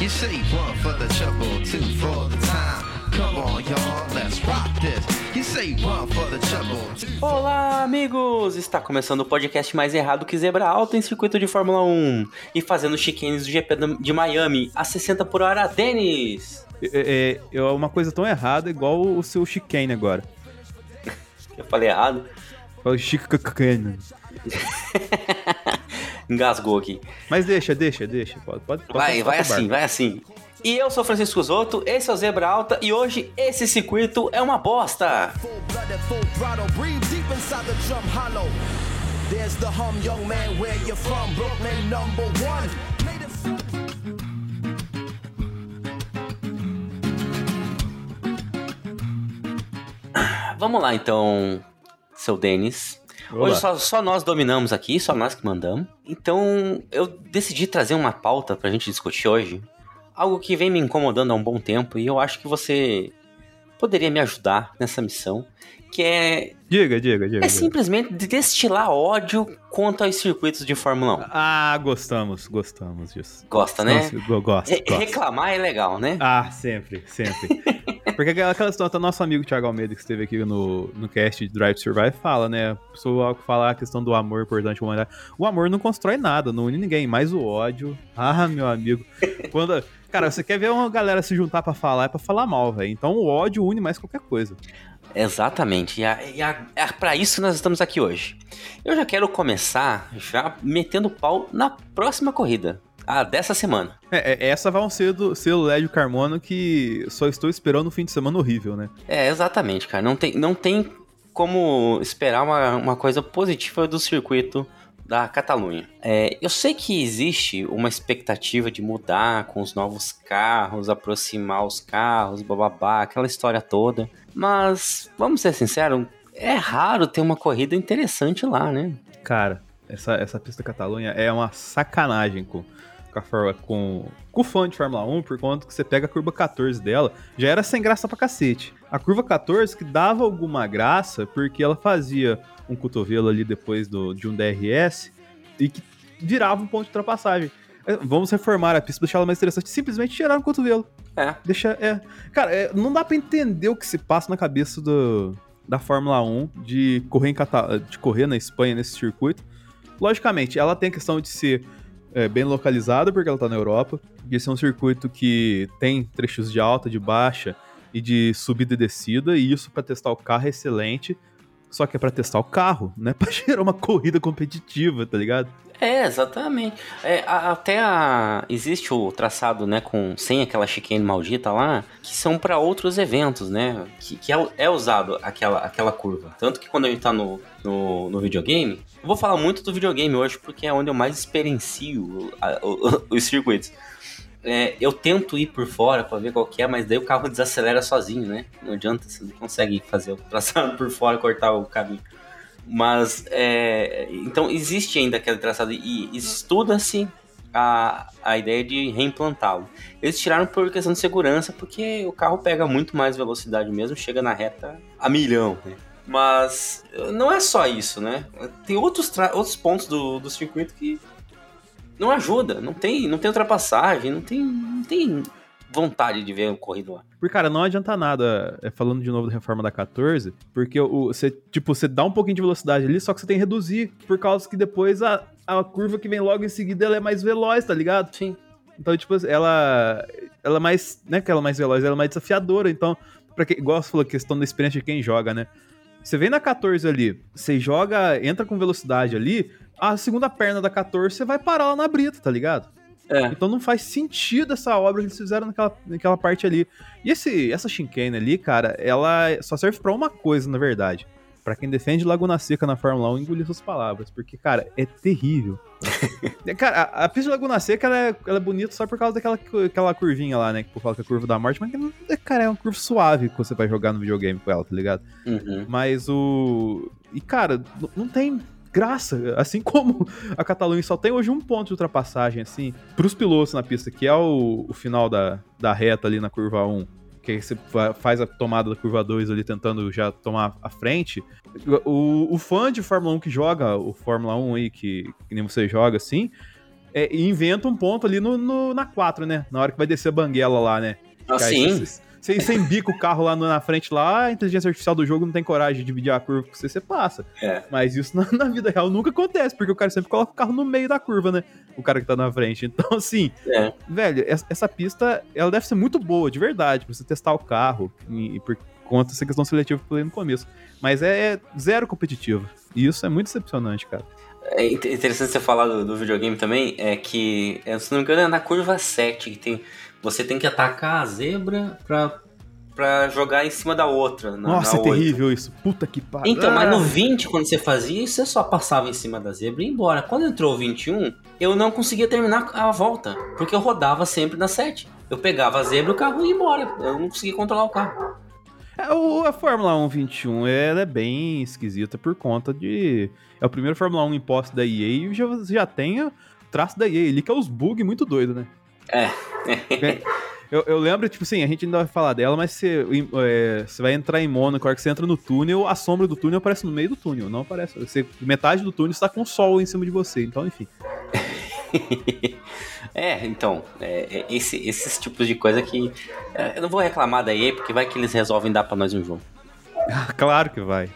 You say one for the trouble, two for the time. Come on, y'all, let's rock this. You say one for the trouble. Olá, amigos! Está começando o podcast mais errado que Zebra Alta em circuito de Fórmula 1 e fazendo chicanes do GP de Miami a 60 por hora. Denis! É, é, é uma coisa tão errada igual o seu chicane agora. Eu falei errado? Falei chicane. Engasgou aqui. Mas deixa, deixa, deixa. Pode, pode, pode Vai, pode vai assim, vai assim. E eu sou Francisco Zotto, esse é o Zebra Alta e hoje esse circuito é uma bosta. Hum, young man, where you from? Brooklyn number one. Vamos lá então, seu Denis. Olá. Hoje só, só nós dominamos aqui, só nós que mandamos. Então eu decidi trazer uma pauta pra gente discutir hoje. Algo que vem me incomodando há um bom tempo e eu acho que você poderia me ajudar nessa missão. Que é, Diga, diga, diga. é simplesmente destilar ódio contra os circuitos de Fórmula 1. Ah, gostamos, gostamos disso. Gosta, né? Gosto, gosto. reclamar é legal, né? Ah, sempre, sempre. Porque aquela, história, nosso amigo Thiago Almeida, que esteve aqui no, no cast Drive to Survive, fala, né? A pessoa falar a questão do amor importante humanidade. O amor não constrói nada, não une ninguém, mas o ódio. Ah, meu amigo. Quando. Cara, você quer ver uma galera se juntar pra falar, é pra falar mal, velho. Então o ódio une mais qualquer coisa. Exatamente. E, a, e a- é para isso que nós estamos aqui hoje. Eu já quero começar já metendo pau na próxima corrida, a dessa semana. É, é, essa vai ser do ser o Lédio Carmona que só estou esperando um fim de semana horrível, né? É, exatamente, cara. Não tem, não tem como esperar uma, uma coisa positiva do circuito da Catalunha. É, eu sei que existe uma expectativa de mudar com os novos carros, aproximar os carros, bababá, aquela história toda. Mas, vamos ser sinceros, é raro ter uma corrida interessante lá, né? Cara, essa, essa pista da Catalunha é uma sacanagem com, com, com, com o fã de Fórmula 1, por conta que você pega a curva 14 dela, já era sem graça pra cacete. A curva 14 que dava alguma graça, porque ela fazia um cotovelo ali depois do, de um DRS e que virava um ponto de ultrapassagem. É, Vamos reformar a pista, deixar ela mais interessante. Simplesmente tirar o cotovelo. É. Deixa. É. Cara, é, não dá pra entender o que se passa na cabeça do, da Fórmula 1 de correr, em Cata- de correr na Espanha nesse circuito. Logicamente, ela tem a questão de ser é, bem localizada, porque ela tá na Europa. E esse é um circuito que tem trechos de alta, de baixa e de subida e descida. E isso pra testar o carro é excelente. Só que é pra testar o carro, não é pra gerar uma corrida competitiva, tá ligado? É, exatamente. É, a- até a, existe o traçado, né, com sem aquela chicane maldita lá, que são para outros eventos, né? Que, que é, é usado aquela, aquela curva. Tanto que quando a gente tá no, no, no videogame, eu vou falar muito do videogame hoje, porque é onde eu mais experiencio a- os circuitos. É, eu tento ir por fora pra ver qual que é, mas daí o carro desacelera sozinho, né? Não adianta, você não consegue fazer o traçado por fora cortar o caminho. Mas, é, então existe ainda aquele traçado e estuda-se a, a ideia de reimplantá-lo. Eles tiraram por questão de segurança, porque o carro pega muito mais velocidade mesmo, chega na reta a milhão, né? Mas não é só isso, né? Tem outros, outros pontos do, do circuito que não ajuda, não tem, não tem ultrapassagem, não tem, não tem vontade de ver o corrido lá. Porque, cara, não adianta nada, é, falando de novo da reforma da 14, porque o, você, tipo, você dá um pouquinho de velocidade ali, só que você tem que reduzir, por causa que depois a, a curva que vem logo em seguida, ela é mais veloz, tá ligado? Sim. Então, tipo, ela, ela é mais, né, que ela é mais veloz, ela é mais desafiadora, então, pra que, igual você falou, questão da experiência de quem joga, né? Você vem na 14 ali, você joga, entra com velocidade ali, a segunda perna da 14 você vai parar lá na brita, tá ligado? É. Então não faz sentido essa obra que eles fizeram naquela, naquela parte ali. E esse, essa chicane ali, cara, ela só serve pra uma coisa, na verdade. Pra quem defende Laguna Seca na Fórmula 1, engolir suas palavras. Porque, cara, é terrível. É, cara, a, a pista de Laguna Seca, ela é, ela é bonita só por causa daquela aquela curvinha lá, né? Que povo fala que é a curva da morte. Mas, é, cara, é uma curva suave que você vai jogar no videogame com ela, tá ligado? Uhum. Mas o. E, cara, não tem graça. Assim como a Catalunha só tem hoje um ponto de ultrapassagem, assim, pros pilotos na pista, que é o, o final da, da reta ali na curva 1. Que você fa- faz a tomada da curva 2 ali tentando já tomar a frente. O, o fã de Fórmula 1 que joga o Fórmula 1 aí, que, que nem você joga assim, É, inventa um ponto ali no, no- na 4, né? Na hora que vai descer a banguela lá, né? Assim, Você, você, você embica o carro lá na frente lá, a inteligência artificial do jogo não tem coragem de dividir a curva com você, você passa. É. Mas isso na, na vida real nunca acontece, porque o cara sempre coloca o carro no meio da curva, né? O cara que tá na frente. Então, assim, é. velho, essa, essa pista, ela deve ser muito boa, de verdade, pra você testar o carro. E, e por conta dessa questão seletiva que eu falei no começo. Mas é, é zero competitivo. E isso é muito decepcionante, cara. É int- interessante você falar do, do videogame também, é que, é, se não me engano, é na curva 7 que tem. Você tem que atacar a zebra pra, pra jogar em cima da outra. Na, Nossa, na é oito. terrível isso. Puta que pariu. Então, mas Ah. no 20, quando você fazia isso, você só passava em cima da zebra e ia embora. Quando entrou o 21, eu não conseguia terminar a volta, porque eu rodava sempre na 7. Eu pegava a zebra e o carro ia embora. Eu não conseguia controlar o carro. É, a Fórmula 1 21 ela é bem esquisita por conta de. É o primeiro Fórmula 1 imposto da EA e já, já tem o traço da EA ali, que é os bugs muito doido, né? É. Eu, eu lembro, tipo assim, a gente ainda vai falar dela, mas você, é, você vai entrar em Mônaco, a hora que você entra no túnel, a sombra do túnel aparece no meio do túnel, não aparece. Você, metade do túnel está com o sol em cima de você, então enfim. É, então, é, é, esse- esses tipos de coisa que. é, eu não vou reclamar da EA, porque vai que eles resolvem dar pra nós um jogo. claro que vai.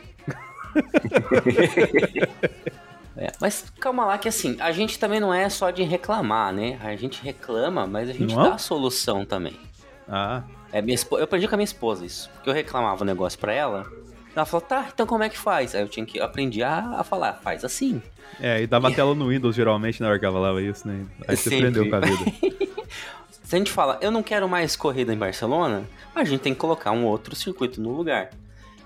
É, mas calma lá que assim, a gente também não é só de reclamar, né? A gente reclama, mas a gente Não é? dá a solução também. Ah, É, minha espo- Eu aprendi com a minha esposa isso. Porque eu reclamava o negócio pra ela. Ela falou, tá, então como é que faz? Aí eu tinha que eu aprendi a, a falar, faz assim. é, e dava tela no Windows geralmente na hora que ela falava isso, né? Aí você Sempre. aprendeu com a vida. Se a gente fala, eu não quero mais corrida em Barcelona, a gente tem que colocar um outro circuito no lugar.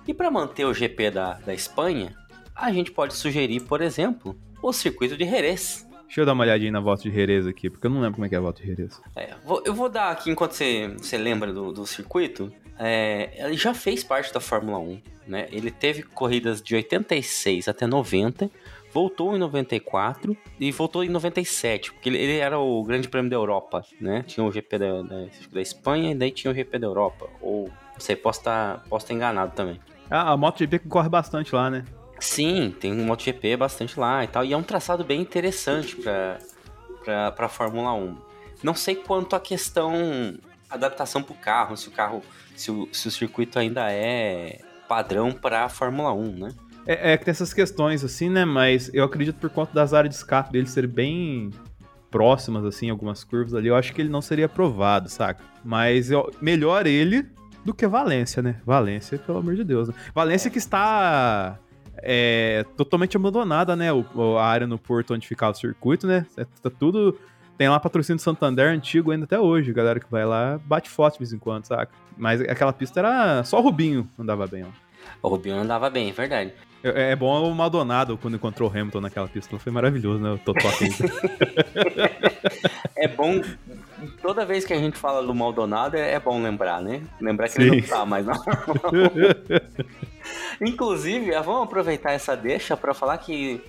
E para manter o GP da, da Espanha, a gente pode sugerir, por exemplo, o circuito de Jerez. Deixa eu dar uma olhadinha na volta de Jerez aqui, porque eu não lembro como é que é a volta de Jerez. É, vou- eu vou dar aqui, enquanto você, você lembra do, do circuito, é, ele já fez parte da Fórmula 1, né? Ele teve corridas de 86 até 90, voltou em 94 e voltou em 97, porque ele, ele era o Grande Prêmio da Europa, né? Tinha o GP da, da, da Espanha e daí tinha o GP da Europa. Ou, não sei, posso estar posso estar enganado também. Ah, a MotoGP corre bastante lá, né? Sim, tem um MotoGP bastante lá e tal. E é um traçado bem interessante pra, pra Fórmula 1. Não sei quanto a questão adaptação pro carro, se o carro, se o, se o circuito ainda é padrão pra Fórmula 1, né? É, é que tem essas questões, assim, né? Mas eu acredito por conta das áreas de escape dele serem bem próximas, assim, algumas curvas ali, eu acho que ele não seria aprovado, saca? Mas eu, melhor ele do que Valência, né? Valência, pelo amor de Deus. Né? Valência que está é, totalmente abandonada, né? O, a área no porto onde ficava o circuito, né? É, Tá tudo. Tem lá patrocínio do Santander antigo ainda até hoje. A galera que vai lá bate foto de vez em quando, saca? Mas aquela pista era. Só o Rubinho andava bem, ó. O Rubinho andava bem, é verdade. É, é bom o Maldonado quando encontrou o Hamilton naquela pista. Foi maravilhoso, né? O Totó aqui. É bom, toda vez que a gente fala do Maldonado, é é bom lembrar, né? Lembrar que ele Sim. não tá mais não. Inclusive, ah, vamos aproveitar essa deixa pra falar que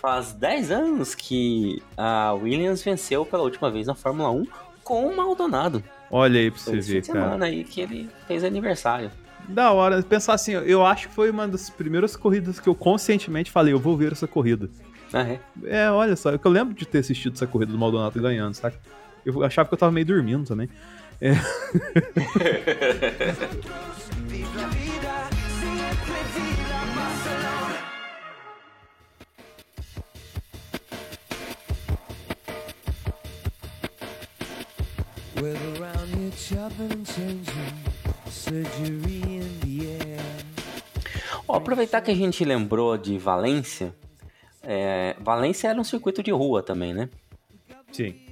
faz 10 anos que a Williams venceu pela última vez na Fórmula 1 com o Maldonado. Olha aí pra você ver, cara. semana aí que ele fez aniversário. Da hora. Pensar assim, eu acho que foi uma das primeiras corridas que eu conscientemente falei, eu vou ver essa corrida. Ah, é. É, olha só, eu lembro de ter assistido essa corrida do Maldonado ganhando, saca? Eu achava que eu tava meio dormindo também. Weather around here chopping and changing, surgery in the air. Ó, aproveitar que a gente lembrou de Valência. é, Valência era um circuito de rua também, né? Sim.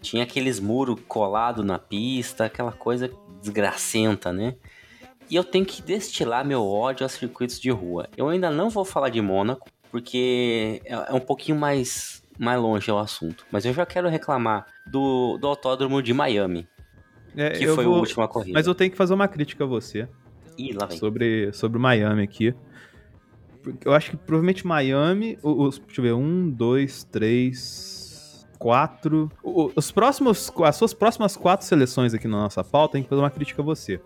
Tinha aqueles muros colados na pista, aquela coisa desgracenta, né? E eu tenho que destilar meu ódio a circuitos de rua. Eu ainda não vou falar de Mônaco, porque é é um pouquinho mais, mais longe o assunto. Mas eu já quero reclamar do, do autódromo de Miami, É, que foi vou- a última corrida. Mas eu tenho que fazer uma crítica a você Ih, lá vem. sobre, sobre Miami aqui. Eu acho que provavelmente Miami. Os, deixa eu ver, um, dois, três, quatro. Os próximos, as suas próximas quatro seleções aqui na nossa pauta, tem que fazer uma crítica a você.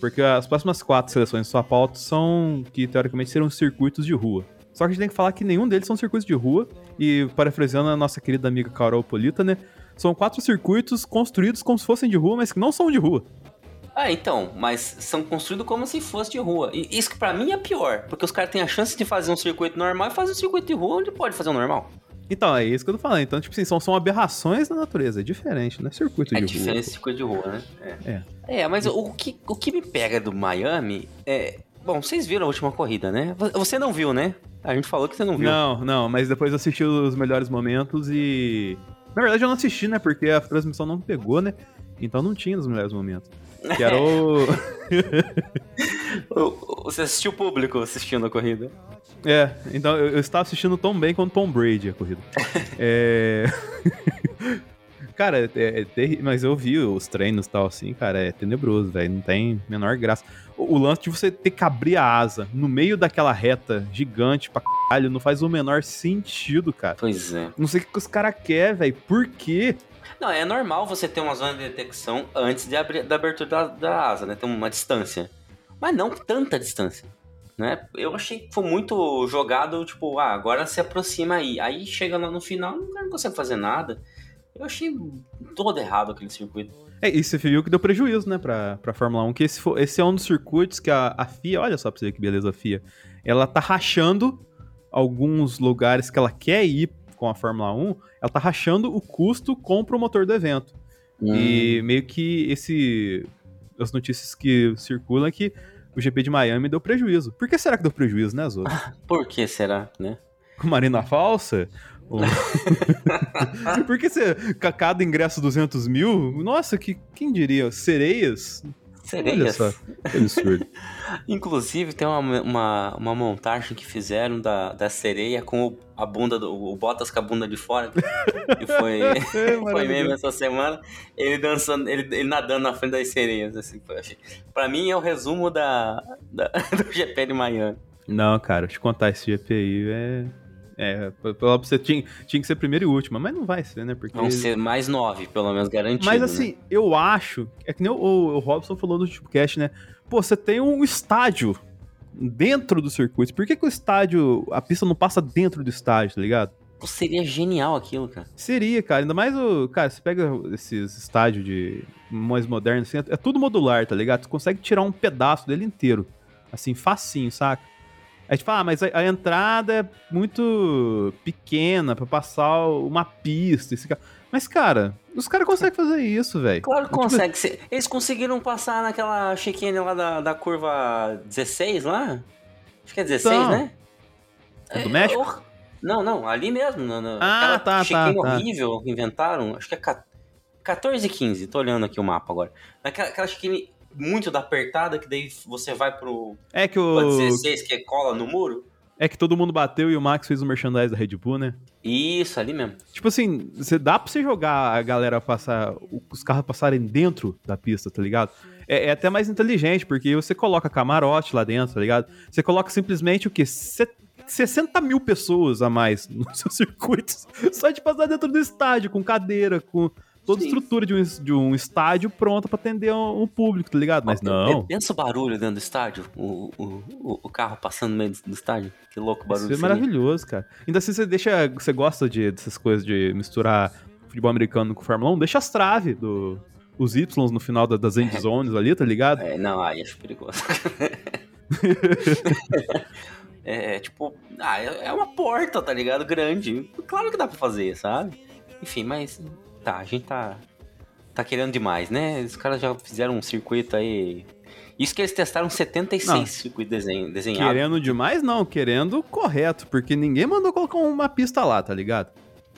Porque as próximas quatro seleções da sua pauta são que teoricamente serão circuitos de rua. Só que a gente tem que falar que nenhum deles são circuitos de rua E parafraseando a nossa querida amiga Carol Polita, né? São quatro circuitos construídos como se fossem de rua, mas que não são de rua. Ah, então, mas são construídos como se fosse de rua. E isso que pra mim é pior, porque os caras têm a chance de fazer um circuito normal e fazer um circuito de rua onde pode fazer um normal. Então, é isso que eu tô falando. Então, tipo assim, são, são aberrações da natureza. É diferente, não é circuito É de diferente rua. esse circuito de rua, né? É. É, mas o que, o que me pega do Miami é. Bom, vocês viram a última corrida, né? Você não viu, né? A gente falou que você não viu. Não, não, mas depois eu assisti os melhores momentos e. Na verdade, eu não assisti, né? Porque a transmissão não pegou, né? Então não tinha os melhores momentos. Que era o. Você assistiu o público assistindo a corrida? É, então eu, eu estava assistindo tão bem quanto Tom Brady a corrida. é. Cara, é, é terri- mas eu vi os treinos e tal, assim, cara, é tenebroso, velho. Não tem menor graça. O, o lance de você ter que abrir a asa no meio daquela reta gigante pra caralho não faz o menor sentido, cara. Pois é. Não sei o que os caras querem, velho. Por quê? Não, é normal você ter uma zona de detecção antes de abrir, da abertura da, da asa, né? Tem uma distância. Mas não tanta distância. Né? Eu achei que foi muito jogado, tipo, ah, agora se aproxima aí. Aí chega lá no final, não consegue fazer nada. Eu achei todo errado aquele circuito. É, e você viu que deu prejuízo, né, pra, pra Fórmula 1, que esse, fo- esse é um dos circuitos que a, a FIA, olha só pra você ver que beleza a FIA, ela tá rachando alguns lugares que ela quer ir com a Fórmula 1, ela tá rachando o custo com o promotor do evento. Hum. E meio que esse. As notícias que circulam é que o GP de Miami deu prejuízo. Por que será que deu prejuízo, né, Zô? Por que será, né? Com Marina Falsa? Ou- Por que você. ca- Cada ingresso 200 mil? Nossa, que, quem diria? Sereias? Olha Sereias. só, que absurdo. Inclusive, tem uma, uma, uma montagem que fizeram da, da sereia com o, a bunda do o Bottas com a bunda de fora. E foi, foi maravilhoso. mesmo essa semana. Ele dançando, ele, ele nadando na frente das sereias. Assim, foi, pra mim é o resumo da, da- do GP de Miami. Não, cara, te contar esse GP aí é. É, pra você tinha, tinha que ser primeiro e última, mas não vai ser, né? Porque. Vão ser mais nove, pelo menos, garantido. Mas né? assim, eu acho. É que nem o, o Robson falou no Tipcast, né? Pô, você tem um estádio dentro do circuito. Por que, que o estádio. A pista não passa dentro do estádio, tá ligado? Pô, seria genial aquilo, cara. Seria, cara. Ainda mais o. Cara, você pega esses estádios de mais modernos, assim, é, é tudo modular, tá ligado? Você consegue tirar um pedaço dele inteiro. Assim, facinho, saca? Aí tipo, ah, mas a, a entrada é muito pequena pra passar uma pista. Esse ca- Mas, cara, os caras conseguem fazer isso, velho. Claro que Tipo, consegue. Eles conseguiram passar naquela chicane lá da, da curva 16 lá? Acho que é 16, Então, né? é do México? hor- Não, não, ali mesmo. Na, na, Ah, tá, tá, tá. horrível que inventaram. Acho que é ca- 14 e 15, tô olhando aqui o mapa agora. Aquela, aquela chicane muito da apertada, que daí você vai pro É que o. 16 que cola no muro. É que todo mundo bateu e o Max fez o merchandise da Red Bull, né? Isso, ali mesmo. Tipo assim, você dá pra você jogar a galera passar, os carros passarem dentro da pista, tá ligado? É, é até mais inteligente, porque você coloca camarote lá dentro, tá ligado? Você coloca simplesmente o quê? Se- 60 mil pessoas a mais nos seus circuitos, só de passar dentro do estádio, com cadeira, com toda a Sim. estrutura de um, de um estádio pronta pra atender um, um público, tá ligado? Mas não. Pensa o barulho dentro do estádio, o, o, o, carro passando no meio do estádio. Que louco o barulho Isso é maravilhoso, cara. Ainda assim, você deixa. Você gosta de, dessas coisas de misturar futebol americano com Fórmula 1, deixa as traves do. Os Y no final da- das end zones ali, tá ligado? É, não, aí acho perigoso. é, tipo, ah, é é uma porta, tá ligado? Grande. Claro que dá pra fazer, sabe? Enfim, mas tá, a gente tá tá querendo demais, né? Os caras já fizeram um circuito aí. Isso que eles testaram 76 Não. circuitos desenho, desenhados. Querendo demais, não. Querendo correto, porque ninguém mandou colocar uma pista lá, tá ligado?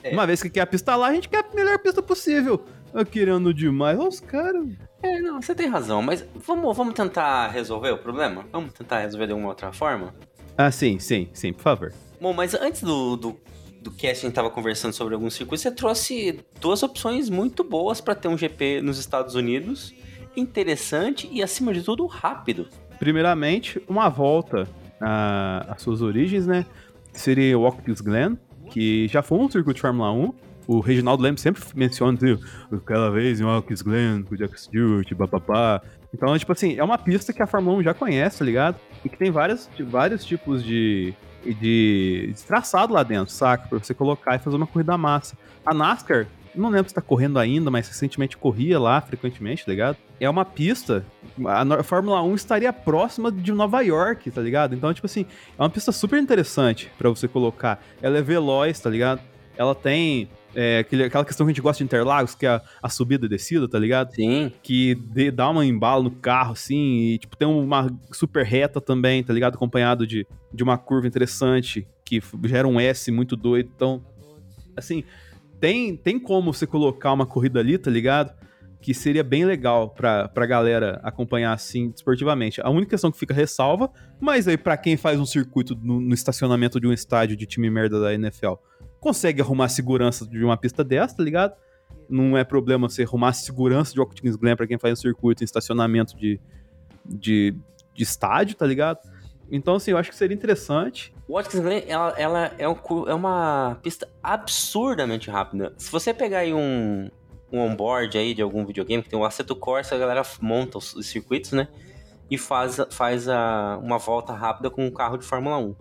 É. Uma vez que quer a pista lá, a gente quer a melhor pista possível. Ah, Querendo demais. Olha os caras. É, não, você tem razão, mas vamos, vamos tentar resolver o problema? Vamos tentar resolver de uma outra forma? Ah, sim, sim, sim, por favor. Bom, mas antes do, do, do cast, a gente tava conversando sobre alguns circuitos, você trouxe duas opções muito boas pra ter um GP nos Estados Unidos, interessante e, acima de tudo, rápido. Primeiramente, uma volta às suas origens, né? Seria o Watkins Glen, que já foi um circuito de Fórmula 1. O Reginaldo Leme sempre menciona assim, aquela vez em Watkins Glen, com o Jack Stewart, papapá. Então, tipo assim, é uma pista que a Fórmula 1 já conhece, tá ligado? E que tem várias, vários tipos de de, de traçado lá dentro, saca? Pra você colocar e fazer uma corrida massa. A NASCAR, não lembro se tá correndo ainda, mas recentemente corria lá frequentemente, tá ligado? É uma pista. A Fórmula 1 estaria próxima de Nova York, tá ligado? Então, tipo assim, é uma pista super interessante pra você colocar. Ela é veloz, tá ligado? Ela tem é, aquele- aquela questão que a gente gosta de Interlagos, que é a, a subida e descida, tá ligado? Sim. que dê- dá uma embalo no carro, assim, e tipo, tem uma super reta também, tá ligado? Acompanhado de, de uma curva interessante, que gera um S muito doido. Então, assim, tem, tem como você colocar uma corrida ali, tá ligado? Que seria bem legal pra, pra galera acompanhar assim desportivamente. A única questão que fica ressalva, mas aí pra quem faz um circuito no, no estacionamento de um estádio de time merda da NFL, consegue arrumar segurança de uma pista dessa, tá ligado? Não é problema você arrumar segurança de Watkins Glen pra quem faz um circuito em estacionamento de, de, de estádio, tá ligado? Então, assim, eu acho que seria interessante. Watkins Glen, ela, ela é, um é uma pista absurdamente rápida. Se você pegar aí um, um onboard aí de algum videogame, que tem o Assetto Corsa, a galera monta os, os circuitos, né? E faz, faz a, uma volta rápida com um carro de Fórmula 1.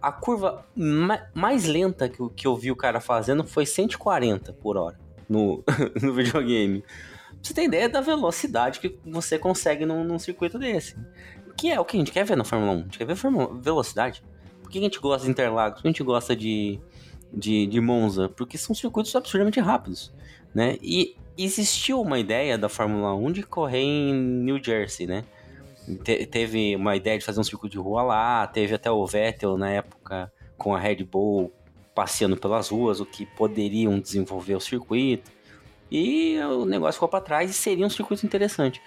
A curva ma- mais lenta que, que eu vi o cara fazendo foi 140 por hora no, no videogame. Você ter ideia da velocidade que você consegue num, num circuito desse. Que é o que a gente quer ver na Fórmula 1. A gente quer ver Fórmula- velocidade. Por que a gente gosta de Interlagos? Por que a gente gosta de, de, de Monza? Porque são circuitos absurdamente rápidos. Né? E existiu uma ideia da Fórmula 1 de correr em New Jersey, né? Te- teve uma ideia de fazer um circuito de rua lá, teve até o Vettel na época com a Red Bull passeando pelas ruas, o que poderiam desenvolver o circuito. E o negócio ficou para trás e seria um circuito interessante.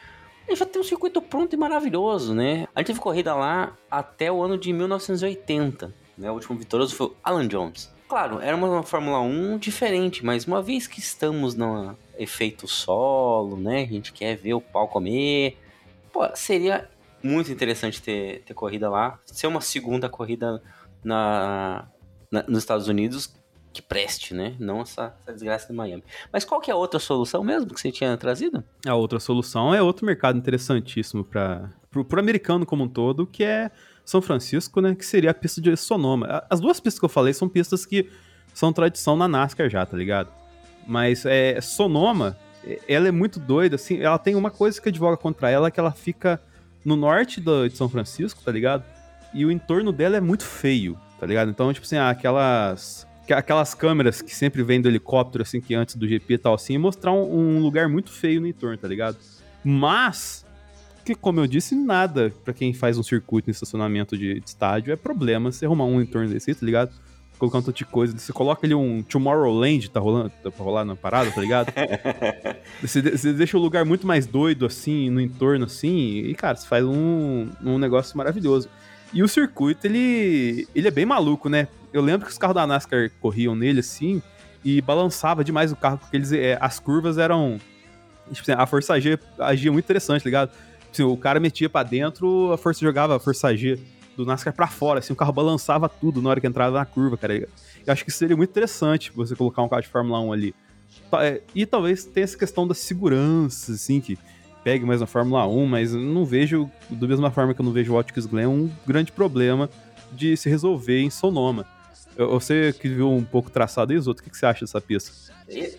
E já tem um circuito pronto e maravilhoso, né? A gente teve corrida lá até o ano de 1980. Né? O último vitorioso foi o Alan Jones. Claro, era uma Fórmula 1 diferente, mas uma vez que estamos no efeito solo, né? A gente quer ver o pau comer. Pô, seria muito interessante ter, ter corrida lá. Ser uma segunda corrida na, na- nos Estados Unidos que preste, né? Não essa, essa desgraça de Miami. Mas qual que é a outra solução mesmo que você tinha trazido? A outra solução é outro mercado interessantíssimo para pro americano como um todo, que é São Francisco, né? Que seria a pista de Sonoma. As duas pistas que eu falei são pistas que são tradição na NASCAR já, tá ligado? Mas é, Sonoma, ela é muito doida, assim. Ela tem uma coisa que advoga contra ela, que ela fica no norte do- de São Francisco, tá ligado? E o entorno dela é muito feio, tá ligado? Então, tipo assim, ah, aquelas que- aquelas câmeras que sempre vêm do helicóptero, assim, que antes do GP e tal, assim, mostrar um, um lugar muito feio no entorno, tá ligado? Mas, que como eu disse, nada pra quem faz um circuito em estacionamento de, de estádio é problema você arrumar um entorno desse, tá ligado? Colocar um tanto de coisa, você coloca ali um Tomorrowland, tá rolando, tá pra rolar na parada, tá ligado? você, você deixa o lugar muito mais doido, assim, no entorno, assim, e, cara, você faz um, um negócio maravilhoso. E o circuito, ele, ele é bem maluco, né? Eu lembro que os carros da NASCAR corriam nele, assim, e balançava demais o carro, porque eles, é, as curvas eram... Tipo assim, a Força G agia muito interessante, tá ligado? Tipo assim, o cara metia pra dentro, a Força jogava a Força G do NASCAR pra fora, assim, o carro balançava tudo na hora que entrava na curva, cara. Eu acho que seria muito interessante você colocar um carro de Fórmula 1 ali. Ta- é, E talvez tenha essa questão da segurança, assim, que pegue mais na Fórmula 1, mas não vejo, da mesma forma que eu não vejo o Watkins Glen, um grande problema de se resolver em Sonoma. Você que viu um pouco traçado isso, o que que você acha dessa pista?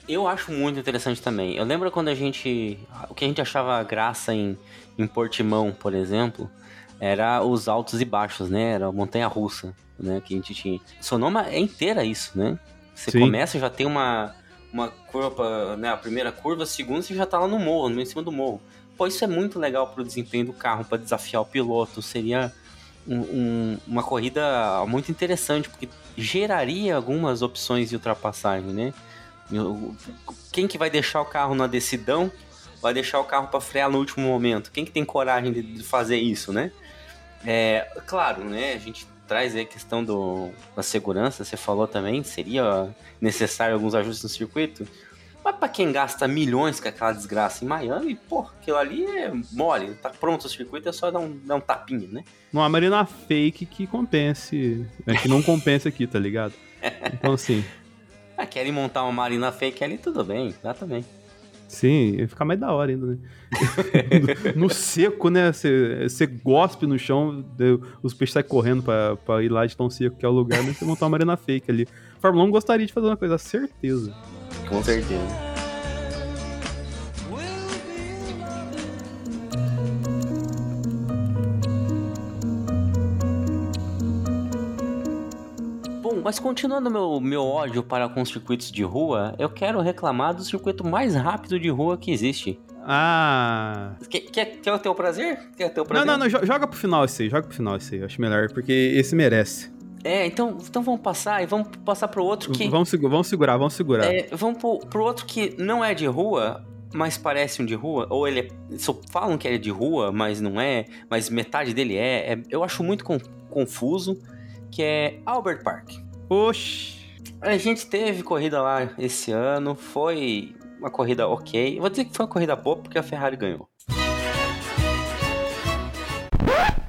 Eu acho muito interessante também. Eu lembro quando a gente. O que a gente achava graça em, em Portimão, por exemplo, era os altos e baixos, né? Era a montanha russa, né? Que a gente tinha. Sonoma é inteira isso, né? Você Sim. começa já tem uma, uma curva, né? A primeira curva, a segunda você já tá lá no morro, no em cima do morro. Pô, isso é muito legal pro desempenho do carro, para desafiar o piloto. Seria um- um- uma corrida muito interessante, porque geraria algumas opções de ultrapassagem, né? Quem que vai deixar o carro na decidão vai deixar o carro para frear no último momento? Quem que tem coragem de fazer isso, né? É, claro, né? A gente traz aí a questão do, da segurança, você falou também, seria necessário alguns ajustes no circuito. Mas para quem gasta milhões com aquela desgraça em Miami, pô, aquilo ali é mole, tá pronto o circuito, é só dar um, dar um tapinha, né? Não há marina fake que compense, né, que não compense aqui, tá ligado? Então, assim, Ah, querem montar uma marina fake ali, tudo bem, dá também. Sim, ia ficar mais da hora ainda, né? no, seco, né? Você gospe no chão, os peixes saem correndo pra, pra ir lá de tão seco que é o lugar, mas você montar uma arena fake ali. Fórmula 1 gostaria de fazer uma coisa, certeza. Com certeza. Mas continuando meu, meu ódio para com os circuitos de rua, eu quero reclamar do circuito mais rápido de rua que existe. Ah. Quer, quer, quer o teu prazer? Quer o teu Não, prazer? não, não, jo- joga pro final esse aí, joga pro final esse aí, acho melhor, porque esse merece. É, então, então vamos passar e vamos passar pro outro que. Vamos, vamos segurar, vamos segurar. É, vamos pro, pro outro que não é de rua, mas parece um de rua, ou ele é, só falam que é de rua, mas não é, mas metade dele é. é- eu acho muito con- confuso, que é Albert Park. Oxi. A gente teve corrida lá esse ano, foi uma corrida ok. Eu vou dizer que foi uma corrida boa porque a Ferrari ganhou.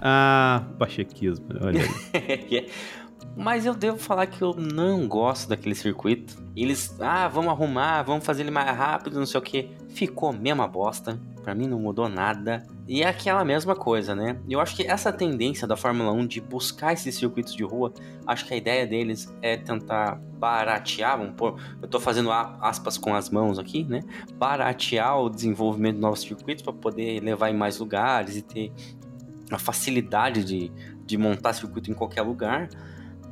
Ah, pachequismo, olha aí. Mas eu devo falar que eu não gosto daquele circuito. Eles, ah, vamos arrumar, vamos fazer ele mais rápido, não sei o que. Ficou a mesma bosta. Pra mim não mudou nada. E é aquela mesma coisa, né? Eu acho que essa tendência da Fórmula 1 de buscar esses circuitos de rua, acho que a ideia deles é tentar baratear, vamos pôr, eu tô fazendo aspas com as mãos aqui, né? Baratear o desenvolvimento de novos circuitos para poder levar em mais lugares e ter a facilidade de, de montar circuito em qualquer lugar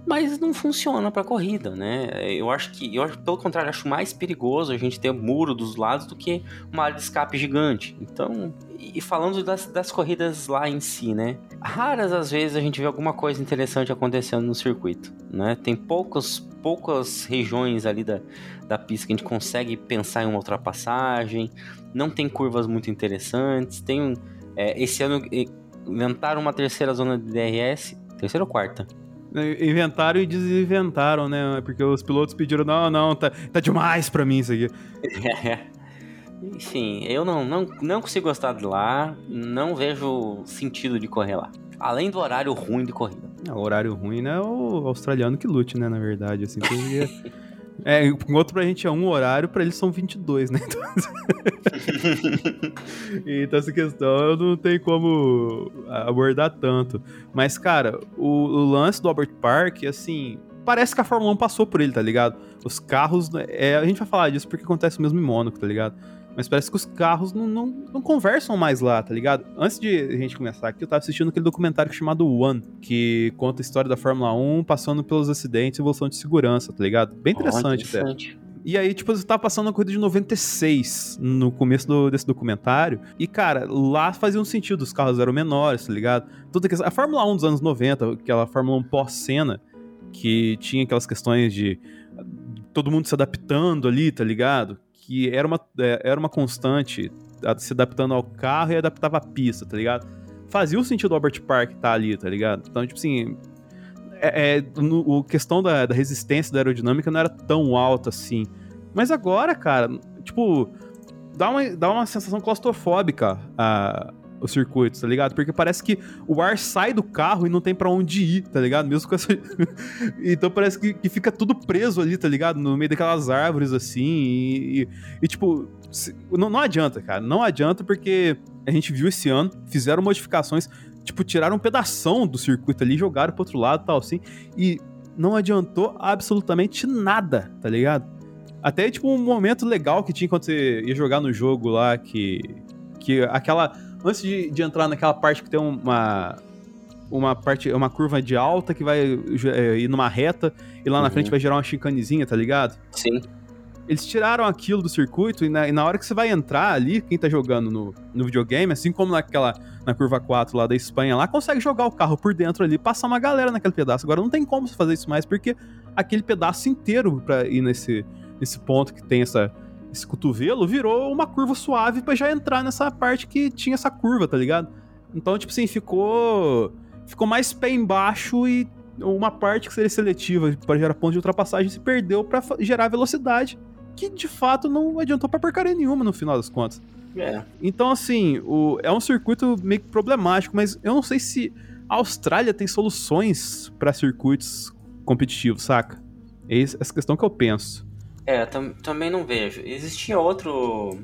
mas não funciona para corrida, né? Eu acho que, eu acho, pelo contrário, acho mais perigoso a gente ter muro dos lados do que uma área de escape gigante. Então, e falando das, das corridas lá em si, né? Raras às vezes a gente vê alguma coisa interessante acontecendo no circuito, né? Tem poucos, poucas regiões ali da, da pista que a gente consegue pensar em uma ultrapassagem, não tem curvas muito interessantes, tem um, é, esse ano inventaram uma terceira zona de DRS, terceira ou quarta? Inventaram e desinventaram, né? Porque os pilotos pediram, não, não, tá, tá demais pra mim isso aqui. Enfim, eu não, não, não consigo gostar de lá, não vejo sentido de correr lá. Além do horário ruim de corrida. É, o horário ruim, né? O australiano que lute, né? Na verdade, assim. Porque... é, com outro pra gente é um horário, pra eles são 22, né? Então, então essa questão eu não tenho como abordar tanto. Mas, cara, o, o lance do Albert Park, assim... Parece que a Fórmula 1 passou por ele, tá ligado? Os carros... É, a gente vai falar disso porque acontece mesmo em Mônaco, tá ligado? Mas parece que os carros não, não, não conversam mais lá, tá ligado? Antes de a gente começar aqui, eu tava assistindo aquele documentário chamado One, que conta a história da Fórmula 1 passando pelos acidentes e evolução de segurança, tá ligado? Bem interessante, até. interessante. E aí, tipo, você tava passando a corrida de 96 no começo do- desse documentário. E, cara, lá fazia um sentido, os carros eram menores, tá ligado? Tudo que, a Fórmula 1 dos anos 90, aquela Fórmula 1 pós-cena, que tinha aquelas questões de todo mundo se adaptando ali, tá ligado? Que era uma, é, era uma constante se adaptando ao carro e adaptava a pista, tá ligado? Fazia o sentido do Albert Park estar ali, tá ligado? Então, tipo assim, é, é, no, o questão da, da resistência da aerodinâmica não era tão alta assim. Mas agora, cara, tipo, dá uma, dá uma sensação claustrofóbica a, os circuitos, tá ligado? Porque parece que o ar sai do carro e não tem pra onde ir, tá ligado? Mesmo com essa. então parece que, que fica tudo preso ali, tá ligado? No meio daquelas árvores assim. E, e- e, tipo, se- não, não adianta, cara. Não adianta porque a gente viu esse ano, fizeram modificações, tipo, tiraram um pedação do circuito ali, jogaram pro outro lado tal, assim. E não adiantou absolutamente nada, tá ligado? Até, tipo, um momento legal que tinha quando você ia jogar no jogo lá, que. Que aquela. Antes de, de entrar naquela parte que tem uma. Uma parte. Uma curva de alta que vai é, ir numa reta e lá na Uhum. frente vai gerar uma chicanezinha, tá ligado? Sim. Eles tiraram aquilo do circuito e na, e na hora que você vai entrar ali, quem tá jogando no, no videogame, assim como naquela na curva 4 lá da Espanha, lá consegue jogar o carro por dentro ali, passar uma galera naquele pedaço. Agora não tem como você fazer isso mais, porque aquele pedaço inteiro pra ir nesse, nesse ponto que tem essa, esse cotovelo virou uma curva suave pra já entrar nessa parte que tinha essa curva, tá ligado? Então, tipo assim, ficou. Ficou mais pé embaixo e uma parte que seria seletiva para gerar ponto de ultrapassagem se perdeu pra fa- gerar velocidade, que de fato não adiantou pra porcaria nenhuma no final das contas. É. Então, assim, o, é um circuito meio que problemático, mas eu não sei se a Austrália tem soluções pra circuitos competitivos, saca? É essa questão que eu penso. É, tam- também não vejo. Existia outro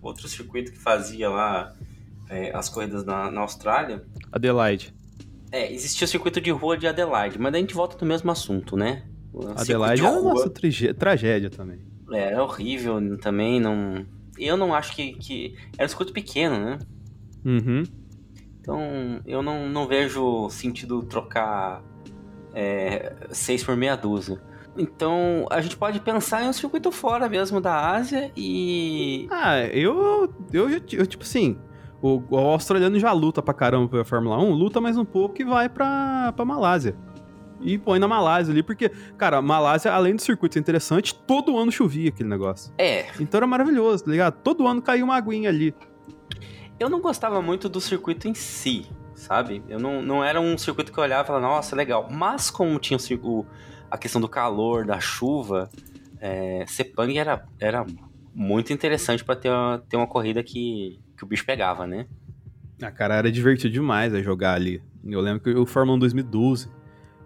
outro circuito que fazia lá é, as corridas na, na Austrália. Adelaide. É, existia o circuito de rua de Adelaide, mas daí a gente volta do mesmo assunto, né? O Adelaide de é a rua- nossa tragédia também. É, é horrível também, não... Eu não acho que... que... Era um circuito pequeno, né? Uhum. Então, eu não, não vejo sentido trocar é, seis por meia dúzia. Então, a gente pode pensar em um circuito fora mesmo da Ásia e... Ah, eu, eu, eu tipo assim, o, o australiano já luta pra caramba pela Fórmula 1, luta mais um pouco e vai pra, pra Malásia. E põe na Malásia ali, porque, cara, Malásia, além do circuito ser interessante, todo ano chovia aquele negócio. É, Então era maravilhoso, tá ligado? Todo ano caía uma aguinha ali. eu não gostava muito do circuito em si, sabe? Eu não, não era um circuito que eu olhava e falava, nossa, legal. Mas como tinha o- a questão do calor, da chuva, é, Sepang era, era muito interessante pra ter uma, ter uma corrida que, que o bicho pegava, né? Ah, cara, era divertido demais a jogar ali. Eu lembro que o Fórmula 1 2012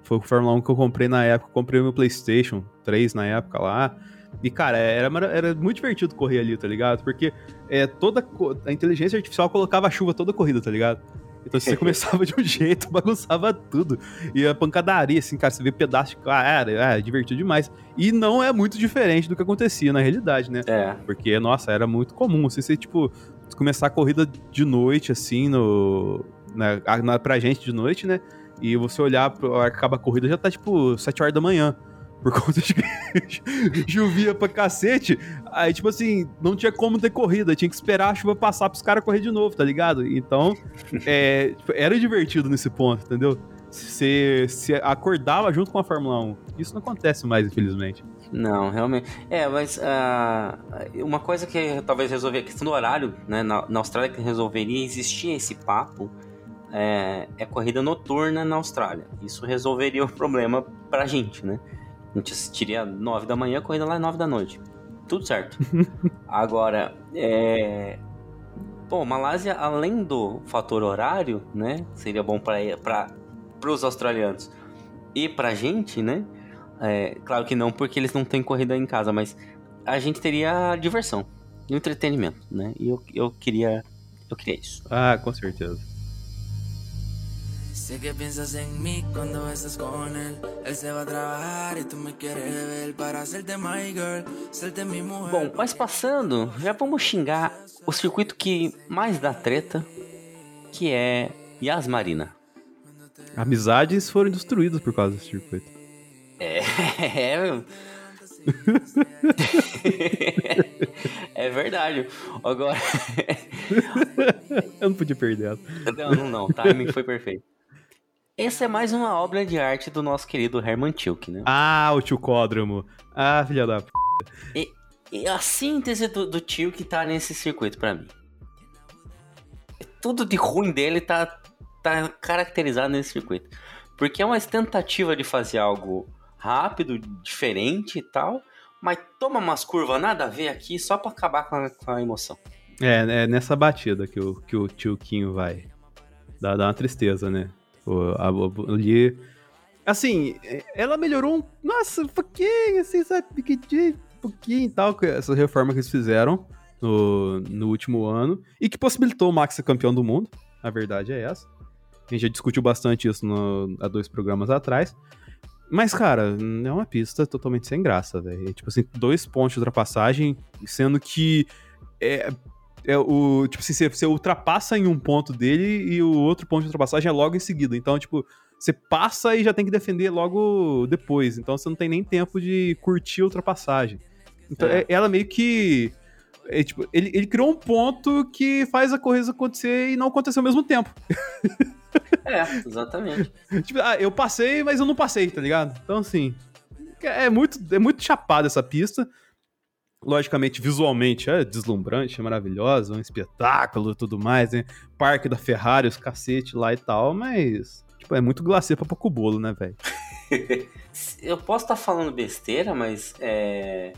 foi o Fórmula 1 que eu comprei na época. Eu comprei o meu PlayStation 3 na época lá. E, cara, era, era muito divertido correr ali, tá ligado? Porque é, toda a inteligência artificial colocava a chuva toda a corrida, tá ligado? Então você começava de um jeito, bagunçava tudo. E a pancadaria, assim, cara, você vê pedaço de. Ah, era, era divertido demais. E não é muito diferente do que acontecia na realidade, né? É, Porque, nossa, era muito comum. Se você, tipo, começar a corrida de noite, assim, no. Na, na, pra gente de noite, né? E você olhar acaba a corrida, já tá, tipo, 7 horas da manhã. Por conta de que chovia pra cacete. Aí, tipo assim, não tinha como ter corrida. Tinha que esperar a chuva passar pros caras correr de novo, tá ligado? Então, é, tipo, era divertido nesse ponto, entendeu? Você se acordava junto com a Fórmula 1. Isso não acontece mais, infelizmente. Não, realmente. É, mas ah, uma coisa que talvez resolver a questão do horário, né? Na, na Austrália que resolveria existir esse papo é, é corrida noturna na Austrália. Isso resolveria o problema pra gente, né? A gente assistiria 9 da manhã, corrida lá é 9 da noite. Tudo certo. Agora, é. Bom, Malásia, além do fator horário, né? Seria bom para os australianos e pra gente, né? É, claro que não, porque eles não têm corrida em casa, mas a gente teria diversão e entretenimento, né? E eu, eu queria. Eu queria isso. Ah, com certeza. Sé que piensas en mí cuando estás con él. Él se va a trabajar y tú me quieres ver para hacerte my girl, serte mi mujer. Bom, mas passando, já vamos xingar o circuito que mais dá treta, que é Yas Marina. Amizades foram destruídas por causa desse circuito. É. é verdade. Agora. Eu não podia perder essa. Não, não, não. O timing foi perfeito. Essa é mais uma obra de arte do nosso querido Herman Tilke, né? Ah, o Tilcódromo. Ah, filha da p. E a síntese do, do tio que tá nesse circuito pra mim. Tudo de ruim dele tá, tá caracterizado nesse circuito. Porque é uma tentativa de fazer algo rápido, diferente e tal, mas toma umas curvas nada a ver aqui só pra acabar com a, com a emoção. É, é nessa batida que o, que o Tilquinho vai. Dá, dá uma tristeza, né? A, ali. Assim, é, ela melhorou um. Nossa, um pouquinho, assim, sabe? Um pouquinho e tal, com essa reforma que eles fizeram no, no último ano. E que possibilitou o Max ser campeão do mundo. A verdade é essa. A gente já discutiu bastante isso no- há dois programas atrás. Mas, cara, é uma pista totalmente sem graça, velho. É, Tipo assim, dois pontos de ultrapassagem, sendo que é, é o. Tipo assim, você, você ultrapassa em um ponto dele e o outro ponto de ultrapassagem é logo em seguida. Então, tipo, você passa e já tem que defender logo depois. Então você não tem nem tempo de curtir a ultrapassagem. Então, É. é- ela meio que. é, tipo, ele, ele criou um ponto que faz a corrida acontecer e não acontecer ao mesmo tempo. É, exatamente. Tipo, ah, eu passei, mas eu não passei, tá ligado? Então, assim. É muito, é muito chapada essa pista. Logicamente, visualmente é deslumbrante, é maravilhosa, um espetáculo e tudo mais, né? Parque da Ferrari, os cacete lá e tal, mas. Tipo, é muito glacê pra pouco bolo, né, velho? Eu posso estar falando besteira, mas é.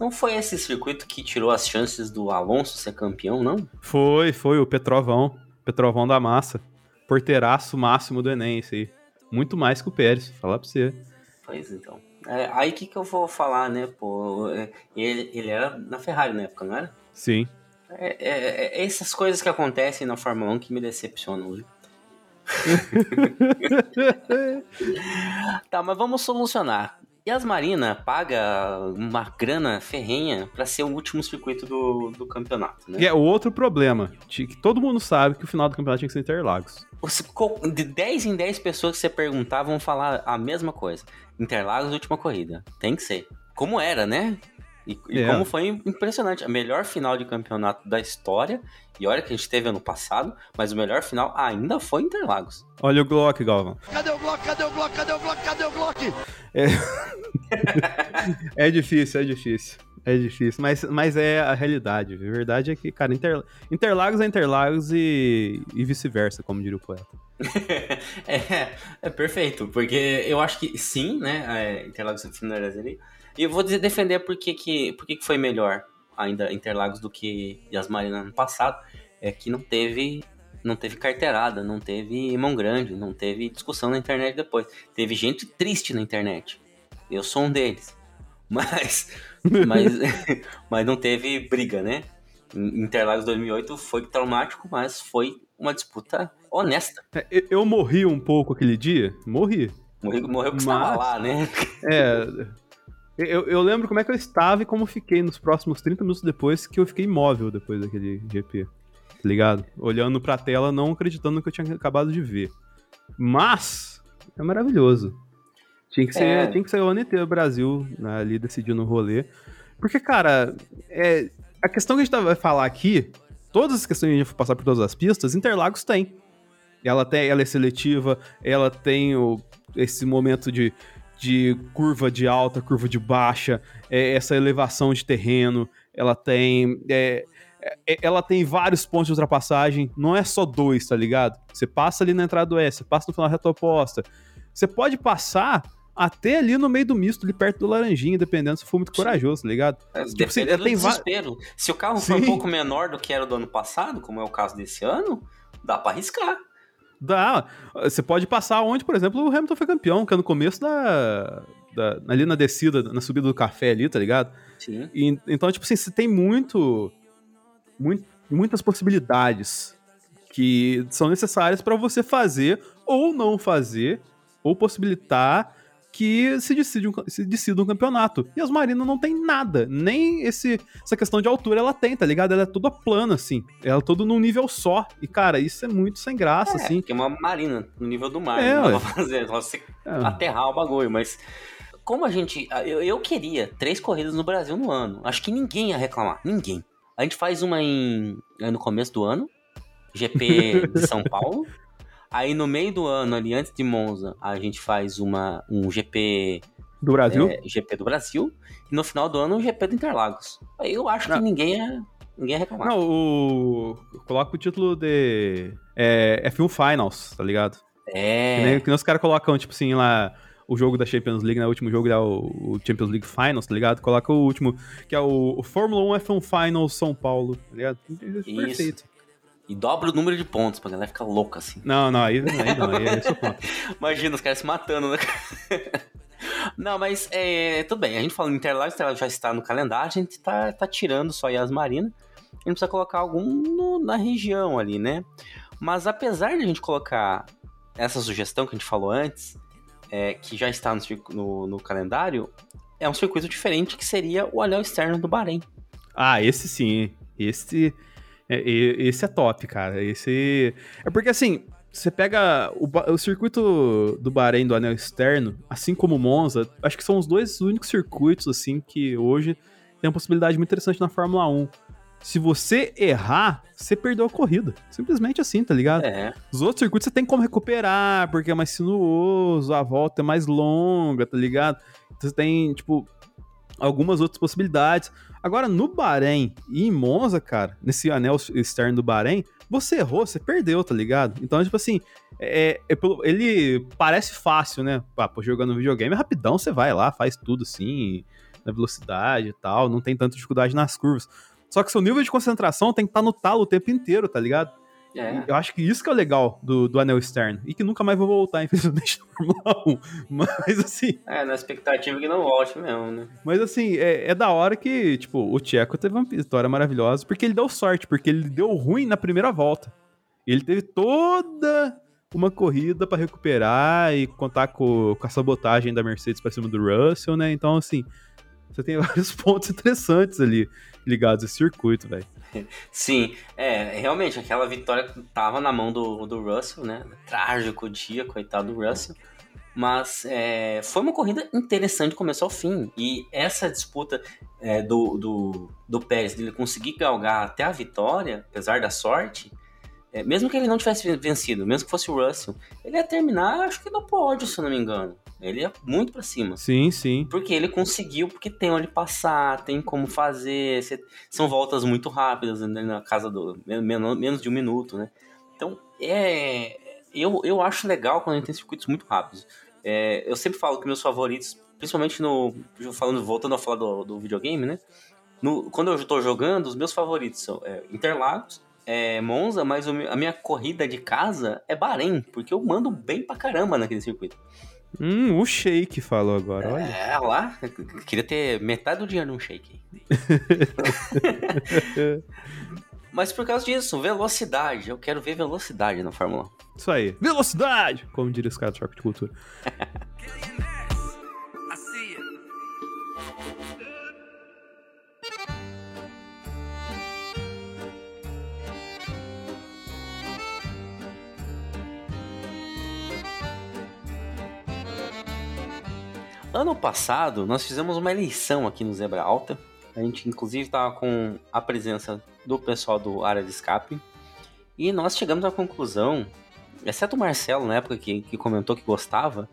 Não foi esse circuito que tirou as chances do Alonso ser campeão, não? Foi, foi o Petrovão. Petrovão da massa. Porteiraço máximo do Enem, esse aí. Muito mais que o Pérez, falar pra você. Pois então. É, aí o que, que eu vou falar, né, pô? é, Ele, ele era na Ferrari na época, não era? Sim. É, é- é essas coisas que acontecem na Fórmula 1 que me decepcionam, viu? Tá, mas vamos solucionar. E as Marina paga uma grana ferrenha pra ser o último circuito do, do campeonato, né? Que é o outro problema. Que todo mundo sabe que o final do campeonato tinha que ser Interlagos. Você- De 10 em 10 pessoas que você perguntar vão falar a mesma coisa. Interlagos, última corrida. Tem que ser. Como era, né? E, e É. como foi impressionante. A melhor final de campeonato da história. E olha que a gente teve ano passado, mas o melhor final ainda foi Interlagos. Olha o Glock, Galvão. Cadê o Glock? Cadê o Glock? Cadê o Glock? Cadê o Glock? É difícil, é difícil. É difícil, mas, mas é a realidade. A verdade é que, cara, Inter- Interlagos é Interlagos e, e vice-versa, como diria o poeta. é, é perfeito, porque eu acho que sim, né? É, Interlagos finaliza ali. E eu vou defender por que, que, por que que foi melhor ainda Interlagos do que Yasmarina no passado. É que não teve, não teve carteirada, não teve mão grande, não teve discussão na internet depois. Teve gente triste na internet. Eu sou um deles. Mas, mas, mas não teve briga, né? Interlagos 2008 foi traumático, mas foi uma disputa honesta. É, eu- morri um pouco aquele dia, morri. Morreu, morreu porque Mas- estava lá, né? É. Eu, eu lembro como é que eu estava e como fiquei nos próximos 30 minutos depois que eu fiquei imóvel depois daquele GP. Tá ligado? Olhando pra tela, não acreditando no que eu tinha acabado de ver. Mas, é maravilhoso. Tinha que ser, É. tinha que ser o ano inteiro o Brasil né, ali decidindo o rolê. Porque, cara, é, a questão que a gente vai falar aqui, todas as questões que a gente for passar por todas as pistas, Interlagos tem. Ela tem, ela é seletiva, ela tem o- esse momento de, de curva de alta, curva de baixa, é, essa elevação de terreno, ela tem. é, ela tem vários pontos de ultrapassagem, não é só dois, tá ligado? Você passa ali na entrada do S, você passa no final da reta oposta. Você pode passar até ali no meio do misto, ali perto do laranjinha, dependendo se for muito corajoso, tá ligado? Tipo assim, do tem va- desespero. Se o carro for um Sim. pouco menor do que era do ano passado, como é o caso desse ano, dá pra arriscar. Dá. Você pode passar onde, por exemplo, o Hamilton foi campeão, que é no começo da, da- ali na descida, na subida do café ali, tá ligado? Sim. E- então, tipo assim, você tem muito, muito muitas possibilidades que são necessárias pra você fazer ou não fazer, ou possibilitar que se decida, um, se decida um campeonato. E as Marinas não tem nada, nem esse, essa questão de altura ela tem, tá ligado? Ela é toda plana, assim. Ela é todo num nível só. E, cara, isso é muito sem graça, assim. Porque é uma marina no nível do mar. É, não fazer, só você É. aterrar o bagulho, mas. Como a gente. Eu, eu queria três corridas no Brasil no ano. Acho que ninguém ia reclamar. Ninguém. A gente faz uma em. é no começo do ano. GP de São Paulo. Aí no meio do ano, ali antes de Monza, a gente faz uma, um GP, Do Brasil. é, GP do Brasil. E no final do ano, um GP do Interlagos. Aí eu acho que Não. ninguém ia, ninguém ia reclamar. Não, o. Coloca o título de. É, F1 Finals, tá ligado? Que nem, É. que nem os caras colocam, tipo assim, lá. O jogo da Champions League, né? O último jogo é o, Champions League Finals, tá ligado? Coloca o último, que é o, o Fórmula 1 F1 Finals São Paulo, tá ligado? Perfeito. E dobra o número de pontos pra galera ficar louca assim. Não, não, aí, aí não, aí é isso conta. Imagina os caras se matando, né? Não, mas é, tudo bem. A gente falando em Interlagos, Interlagos já está no calendário, a gente tá, tá tirando só Yas Marina. A gente precisa colocar algum no- na região ali, né? Mas apesar de a gente colocar essa sugestão que a gente falou antes, é, que já está no, no- no calendário, é um circuito diferente que seria o anel externo do Bahrein. Ah, esse sim. Esse é, esse é top, cara. Esse. É porque assim, você pega o, o circuito do Bahrein do anel externo, assim como o Monza, acho que são os dois únicos circuitos assim que hoje tem uma possibilidade muito interessante na Fórmula 1. Se você errar, você perdeu a corrida. Simplesmente assim, tá ligado? É, Os outros circuitos você tem como recuperar, porque é mais sinuoso, a volta é mais longa, tá ligado? Então você tem, tipo, algumas outras possibilidades. Agora, no Bahrein e em Monza, cara, nesse anel externo do Bahrein, você errou, você perdeu, tá ligado? Então, tipo assim, é, é pelo- ele parece fácil, né? Ah, pô, jogando videogame, rapidão você vai lá, faz tudo assim, na velocidade e tal, não tem tanta dificuldade nas curvas. Só que seu nível de concentração tem que estar no talo o tempo inteiro, tá ligado? É. Eu acho que isso que é o legal do, do anel externo. E que nunca mais vou voltar, infelizmente, na Fórmula 1. Mas assim, É, na expectativa que não volte mesmo, né? mas assim, é, é da hora que, tipo, o Tcheco teve uma vitória maravilhosa, porque ele deu sorte, porque ele deu ruim na primeira volta. Ele teve toda uma corrida pra recuperar e contar com, com a sabotagem da Mercedes pra cima do Russell, né? Então, assim, você tem vários pontos interessantes ali ligados a esse circuito, velho. Sim, é, realmente, aquela vitória tava na mão do, do Russell, né? Trágico dia, coitado do Russell. Mas é, foi uma corrida interessante do começo ao fim. E essa disputa é, do, do, do Pérez, dele conseguir galgar até a vitória, apesar da sorte, é, mesmo que ele não tivesse vencido, mesmo que fosse o Russell, ele ia terminar, acho que no pódio, se eu não me engano. Ele ia muito pra cima. Sim, sim. Porque ele conseguiu, porque tem onde passar, tem como fazer. são voltas muito rápidas, né, na casa do. men- men- menos de um minuto, né? Então, é. Eu, eu acho legal quando a gente tem circuitos muito rápidos. É, eu sempre falo que meus favoritos, principalmente no. Falando, voltando a falar do, do videogame, né? No, quando eu tô jogando, os meus favoritos são é, Interlagos, é, Monza, mas a minha corrida de casa é Bahrein, porque eu mando bem pra caramba naquele circuito. Hum, o Shake falou agora, olha. É, lá, queria ter metade do dinheiro num shake. Mas por causa disso, velocidade. Eu quero ver velocidade na Fórmula 1. Isso aí. Velocidade! Como diria os caras do Choque de Cultura. Ano passado, nós fizemos uma eleição aqui no Zebra Alta. A gente, inclusive, estava com a presença do pessoal do área de escape. E nós chegamos à conclusão, exceto o Marcelo, na época, que, que comentou que gostava.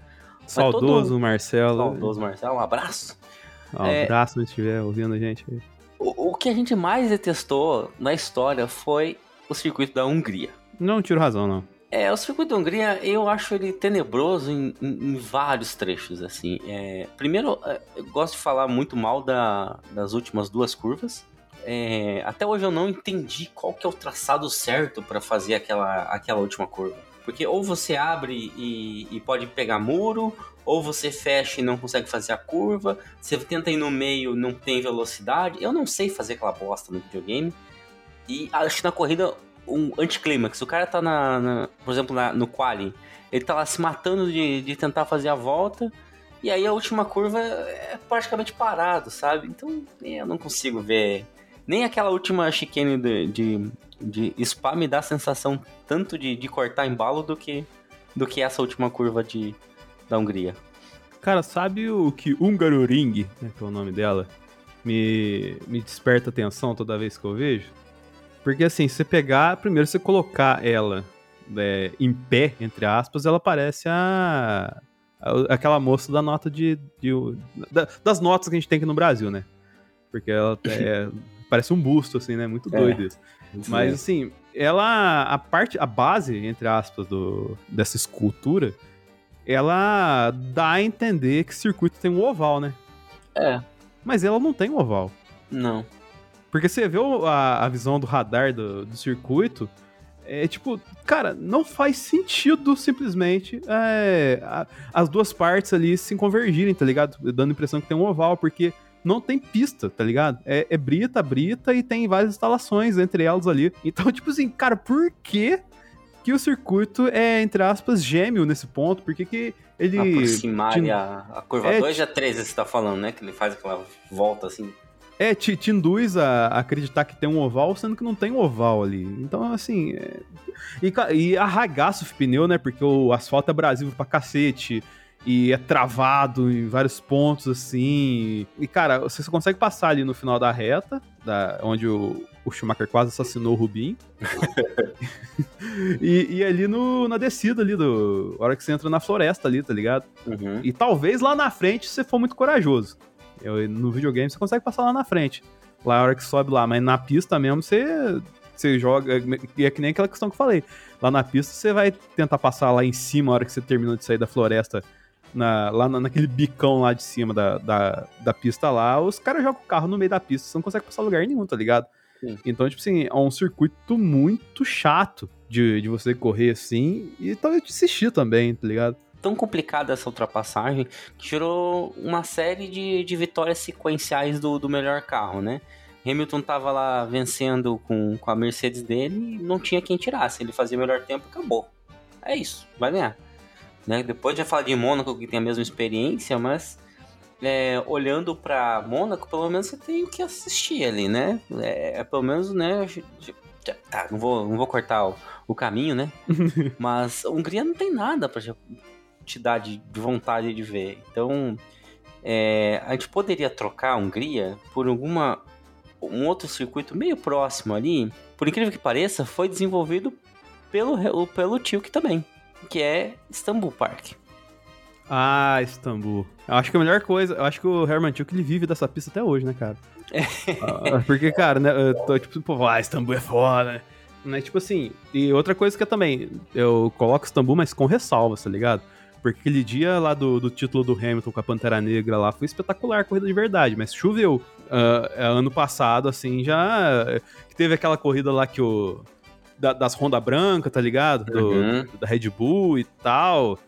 Saudoso todo- Marcelo. Saudoso Marcelo, um abraço. Um É. abraço se estiver ouvindo a gente aí. O, o que a gente mais detestou na história foi o circuito da Hungria. Não tiro razão, não. É, o circuito da Hungria, eu acho ele tenebroso em, em- em vários trechos, assim. É, primeiro, é, eu gosto de falar muito mal da- das últimas duas curvas. É, até hoje eu não entendi qual que é o traçado certo para fazer aquela, aquela última curva. Porque ou você abre e, e pode pegar muro, ou você fecha e não consegue fazer a curva. Você tenta ir no meio, não tem velocidade. Eu não sei fazer aquela bosta no videogame. E acho que na corrida um anticlímax. O cara tá na, na- por exemplo, na- no quali, ele tá lá se matando de, de tentar fazer a volta, e aí a última curva é praticamente parado, sabe? Então eu não consigo ver. Nem aquela última chicane de, de, de Spa me dá a sensação tanto de, de cortar embalo do que, do que essa última curva de, da Hungria. Cara, sabe o que Hungaroring, né, que é o nome dela, me, me desperta atenção toda vez que eu vejo? Porque assim, se você pegar, primeiro você colocar ela é, em pé, entre aspas, ela parece a, a- aquela moça da nota de. de- da- das notas que a gente tem aqui no Brasil, né? Porque ela é- parece um busto, assim, né? Muito É. doido isso. Mas assim, ela. A parte, a base, entre aspas, do, dessa escultura, ela dá a entender que o circuito tem um oval, né? É, Mas ela não tem um oval. não. Porque você vê a, a visão do radar do, do circuito, é tipo, cara, não faz sentido simplesmente é, a- as duas partes ali se convergirem, tá ligado? Dando a impressão que tem um oval, porque não tem pista, tá ligado? É, é brita, brita e tem várias instalações entre elas ali. Então, tipo assim, cara, por que que o circuito é, entre aspas, gêmeo nesse ponto? Por que que ele... Aproximar ali a, a curva É, 2 e a 3, você tá falando, né? Que ele faz aquela volta assim. É, te, te induz a acreditar que tem um oval, sendo que não tem um oval ali. Então, assim. é- E, e arragaço o pneu, né? Porque o asfalto é abrasivo pra cacete. E é travado em vários pontos, assim. E, cara, você só consegue passar ali no final da reta, da, onde o, o Schumacher quase assassinou o Rubinho. e, e ali no, na descida ali, do, hora que você entra na floresta ali, tá ligado? Uhum. E talvez lá na frente você for muito corajoso. Eu- no videogame você consegue passar lá na frente. Lá a hora que sobe lá, mas na pista mesmo você, você joga. E é que nem aquela questão que eu falei. Lá na pista você vai tentar passar lá em cima a hora que você terminou de sair da floresta. Na, lá na- naquele bicão lá de cima da, da, da pista lá, os caras jogam o carro no meio da pista, você não consegue passar lugar nenhum, tá ligado? Sim. Então, tipo assim, é um circuito muito chato de, de você correr assim e talvez de assistir também, tá ligado? Tão complicada essa ultrapassagem que gerou uma série de, de vitórias sequenciais do, do melhor carro, né? Hamilton tava lá vencendo com, com a Mercedes dele e não tinha quem tirasse. Ele fazia o melhor tempo acabou. É isso, vai ganhar. Né? Depois já falar de Mônaco, que tem a mesma experiência, mas é, olhando para Mônaco, pelo menos você tem o que assistir ali, né? É, é pelo menos, né? Tá, não vou, não vou cortar o, o caminho, né? mas a Hungria não tem nada pra dar de, de vontade de ver. Então, é, a gente poderia trocar a Hungria por alguma um outro circuito meio próximo ali. Por incrível que pareça, foi desenvolvido pelo, pelo Tilk também, que é Istanbul Park. Ah, Istambul. Eu acho que a melhor coisa, eu acho que o Herman Tilke ele vive dessa pista até hoje, né, cara? Ah, Porque, cara, né, eu tô tipo, pô, ah, Istambul é foda, né? Mas, tipo assim, e outra coisa que eu também, eu coloco Istambul, mas com ressalvas, tá ligado? Porque aquele dia lá do, do título do Hamilton com a Pantera Negra lá foi espetacular, corrida de verdade, mas choveu. É, ano passado, assim, já que teve aquela corrida lá que o. da- das Honda Branca, tá ligado? Do- Uhum. Da Red Bull e tal.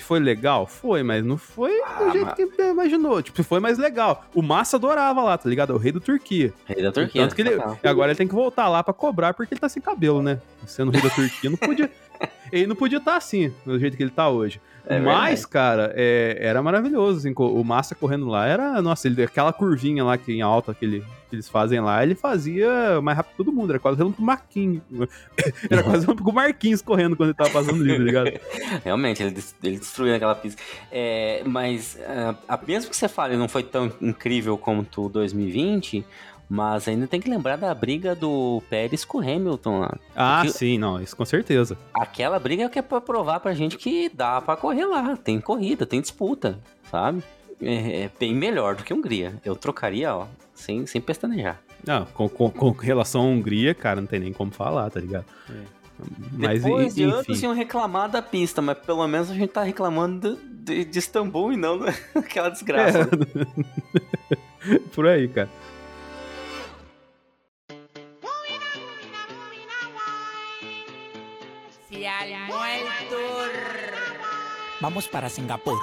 Foi legal? Foi, mas não foi do Ah, jeito mas- que imaginou. Tipo, foi mais legal. O Massa adorava lá, tá ligado? É o rei do Turquia. Rei da Turquia. Tanto que ele, e agora ele tem que voltar lá pra cobrar porque ele tá sem cabelo, né? Sendo rei da Turquia, não podia. ele não podia estar assim, do jeito que ele tá hoje. É Mas, cara, é, era maravilhoso. assim, o Massa correndo lá era. Nossa, ele, aquela curvinha lá que em alta que, ele- que eles fazem lá, ele fazia mais rápido que todo mundo. Era quase relâmpago Marquinhos. era quase relâmpago Marquinhos correndo quando ele tava passando livre, tá ligado? Realmente, ele, ele destruiu aquela pista. É, mas, ah, a- mesmo que você fale não foi tão incrível como o 2020, mas ainda tem que lembrar da briga do Pérez com o Hamilton lá. Ah, Porque- sim, não, isso com certeza. Aquela briga é que é pra provar pra gente que dá pra correr lá. Tem corrida, tem disputa, sabe? É, é bem melhor do que a Hungria. Eu trocaria, ó, sem, sem pestanejar. Não, com, com, com relação à Hungria, cara, não tem nem como falar, tá ligado? Mas, Depois de enfim. anos iam reclamar da pista, mas pelo menos a gente tá reclamando de, de, de Istambul e não daquela desgraça. É. Por aí, cara. Al muerto. Vamos para Singapur.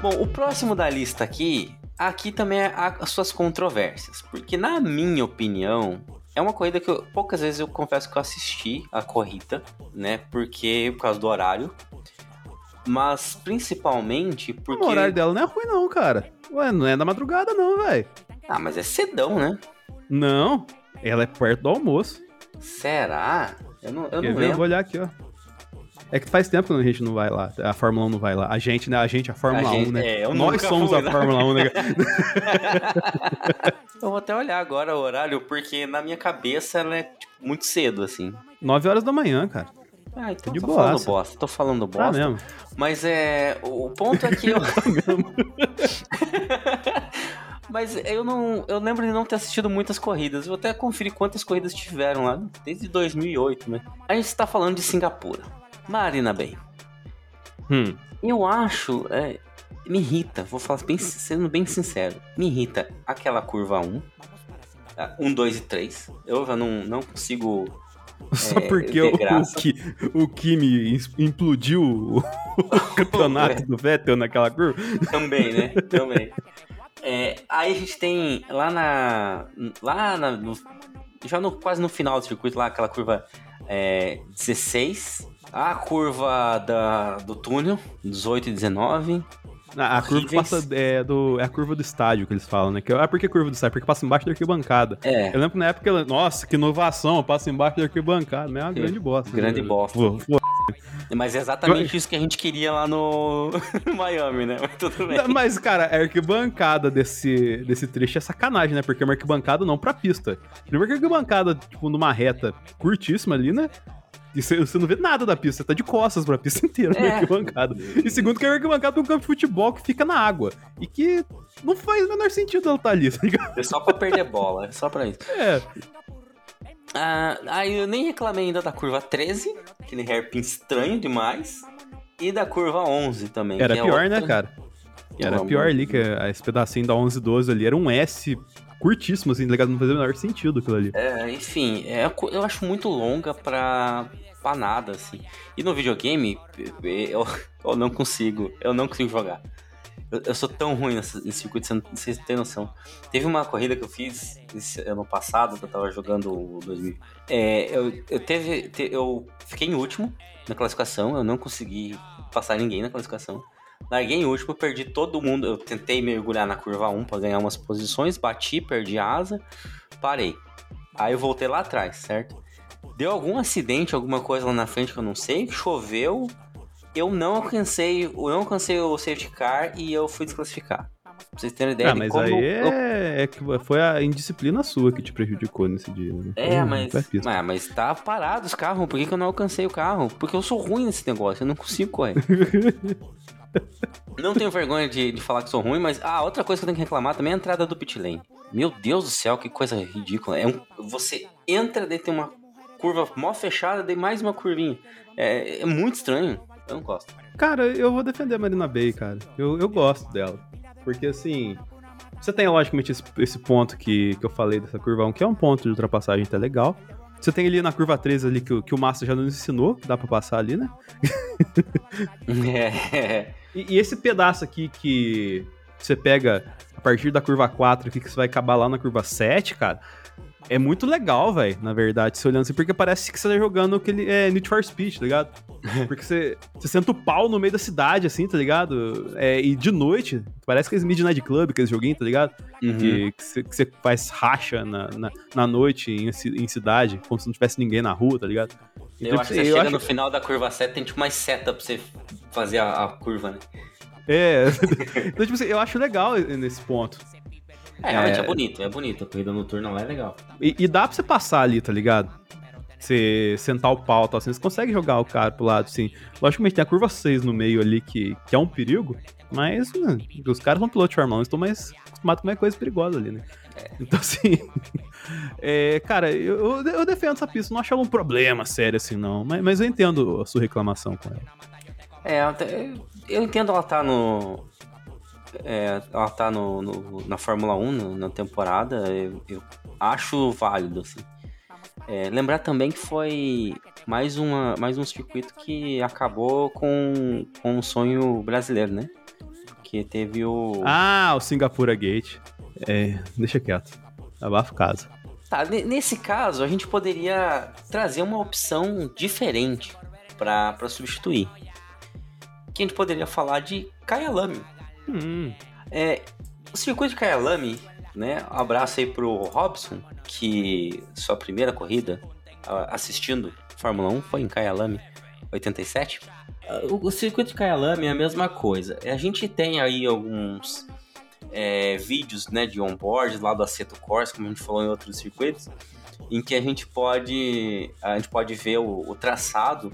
Bom, o próximo da lista aqui, aqui também é a- as suas controvérsias, porque na minha opinião, é uma corrida que eu- poucas vezes eu confesso que eu assisti a corrida, né? Porque por causa do horário, mas principalmente porque O horário dela não é ruim, não, cara. Ué, não é da madrugada, não, velho. ah, mas é cedão, né? Não, ela é perto do almoço. Será? Eu não, eu Quer não ver? Eu lembro. vou olhar aqui, ó. É que faz tempo que a gente não vai lá. A Fórmula 1 não vai lá. A gente, né? A gente, a Fórmula A gente- 1, né? é, eu Nós somos fui, a né? Fórmula 1, né? Eu vou até olhar agora o horário, porque na minha cabeça ela é tipo, muito cedo, assim. 9 horas da manhã, cara. Ah, então de tô boaça. falando bosta, tô falando Tá bosta. mesmo. Mas é. O o ponto é que eu. Mas eu não. Eu lembro de não ter assistido muitas corridas. Eu vou até conferir quantas corridas tiveram lá, desde 2008, né? A gente tá falando de Singapura. Marina Bay. Hum. Eu acho. é, me irrita, vou falar bem, sendo bem sincero. Me irrita aquela curva 1. 1, 2 e 3. Eu já não, não consigo. Só é, porque o, o, o Kimi implodiu o, o campeonato É. do Vettel naquela curva. Também, né? Também. É, aí a gente tem lá na. Lá na, no- já no, quase no final do circuito, lá aquela curva é, 16. A curva da, do túnel, 18 e 19. A, a curva passa é, do, é a curva do estádio que eles falam, né? Que, ah, por que curva do estádio? Porque passa embaixo da arquibancada. É, Eu lembro que na época, nossa, que inovação, passa embaixo da arquibancada. Mas é uma grande bosta. grande bosta. Pô, pô. Mas é exatamente isso que a gente queria lá no, no Miami, né? Mas tudo bem. Mas, cara, a arquibancada desse, desse trecho é sacanagem, né? Porque é uma arquibancada não pra pista. Primeiro que a arquibancada, tipo, numa reta curtíssima ali, né? E você, não vê nada da pista, você tá de costas pra pista inteira na É. arquibancada. E segundo que é uma arquibancada de um campo de futebol que fica na água. E que não faz o menor sentido ela estar ali, tá ligado? É só pra perder bola, é só pra isso. É. Ah, aí eu nem reclamei ainda da curva 13, aquele hairpin estranho demais. E da curva 11 também. Era é pior, outra- né, cara? Era pior ali, que esse pedacinho da 11 12 ali era um S curtíssimo, assim, tá ligado? Não fazia o menor sentido aquilo ali. É, enfim, é, eu acho muito longa pra, pra nada, assim. E no videogame, eu, eu não consigo, eu não consigo jogar. Eu, eu sou tão ruim nesse, nesse circuito, vocês não têm noção. Teve uma corrida que eu fiz esse ano passado, que eu tava jogando o 2000. É, eu, eu, teve, te- eu fiquei em último na classificação, eu não consegui passar ninguém na classificação. Larguei em último, perdi todo mundo. Eu tentei mergulhar na curva 1 pra ganhar umas posições, bati, perdi asa, parei. Aí eu voltei lá atrás, certo? Deu algum acidente, alguma coisa lá na frente que eu não sei, choveu, eu não alcancei, eu não alcancei o safety car e eu fui desclassificar. Pra vocês terem ideia Ah, de mas como aí é, é que foi a indisciplina sua que te prejudicou nesse dia. Né? É, Foi- mas, pista. mas, mas tá parado os carros. Por que, que eu não alcancei o carro? Porque eu sou ruim nesse negócio, eu não consigo correr. não tenho vergonha de, de falar que sou ruim, mas ah, outra coisa que eu tenho que reclamar também é a entrada do pit lane. Meu Deus do céu, que coisa ridícula. É um, você entra, daí tem uma curva mó fechada, daí mais uma curvinha. É, é muito estranho. Eu não gosto. Cara, eu vou defender a Marina Bay, cara. Eu, eu gosto dela. Porque assim. Você tem, logicamente, esse, esse ponto que, que eu falei dessa curva 1, que é um ponto de ultrapassagem até legal. Você tem ali na curva 3 ali que, o- que o Massa já nos ensinou, que dá pra passar ali, né? É, E, e esse pedaço aqui que você pega a partir da curva 4 aqui, que você vai acabar lá na curva 7, cara. É muito legal, velho, na verdade, se olhando assim, porque parece que você tá jogando aquele é, Need for Speed, tá ligado? Porque você, você senta o pau no meio da cidade, assim, tá ligado? É, e de noite, parece aqueles Midnight Club, aqueles joguinhos, tá ligado? uhum. Que, que, você, que você faz racha na, na, na noite em, em cidade, como se não tivesse ninguém na rua, tá ligado? Eu Então, acho que eu você chega acho- no final da curva 7, tem tipo mais seta pra você fazer a, a curva, né? É, então, tipo assim, eu acho legal nesse ponto. É, realmente É. é bonito, é bonito. A corrida noturna lá é legal. E, e dá pra você passar ali, tá ligado? Você sentar o pau e tal, assim, você consegue jogar o cara pro lado, assim. Logicamente tem a curva 6 no meio ali, que, que é um perigo, mas né, os caras são pilotos de Fórmula 1, eles estão mais acostumados com mais coisa perigosa ali, né? Então, assim. é, cara, eu, eu- defendo essa pista, não acho ela um problema sério, assim, não. Mas, mas eu entendo a sua reclamação com ela. É, eu entendo ela tá no. É, ela tá no, no- na Fórmula 1 no- na temporada. Eu, eu acho válido, assim. É, lembrar também que foi mais, uma, mais um circuito que acabou com, com um sonho brasileiro, né? Que teve o. Ah, o Singapura Gate. É, deixa quieto. Abafa casa. Tá, ne- nesse caso, a gente poderia trazer uma opção diferente pra pra substituir. Que a gente poderia falar de Kyalami. Hum, É, o circuito de Kyalami, né? Um abraço aí pro Robson, que sua primeira corrida assistindo Fórmula 1 foi em Kyalami 87. Ah, O, o circuito de Kyalami é a mesma coisa. A gente tem aí alguns é, vídeos né, de onboard lá do Aceto Corsa, como a gente falou em outros circuitos, em que a gente pode, a gente pode ver o, o traçado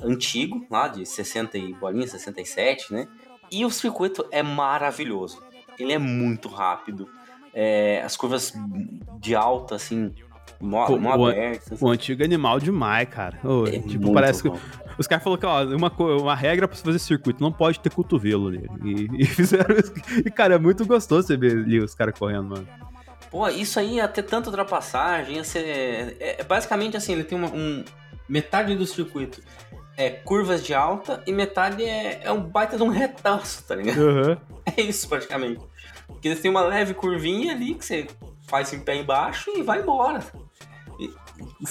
antigo, lá de 60 e bolinha, 67, né? E o circuito é maravilhoso. Ele é muito rápido. É, as curvas de alta, assim, mó, Pô, mó o- abertas. o antigo animal demais, cara. Ô, É tipo, muito parece que bom. Os caras falaram que, ó, uma, uma regra pra você fazer circuito, não pode ter cotovelo nele. E, e fizeram isso. E, cara, é muito gostoso você ver ali os caras correndo, mano. Pô, isso aí ia ter tanta ultrapassagem, ia ser... É, é basicamente assim, ele tem uma, um... Metade do circuito é curvas de alta e metade é, é um baita de um retaço, tá ligado? Aham. É isso, praticamente. Porque eles têm uma leve curvinha ali que você faz em pé embaixo e vai embora. E,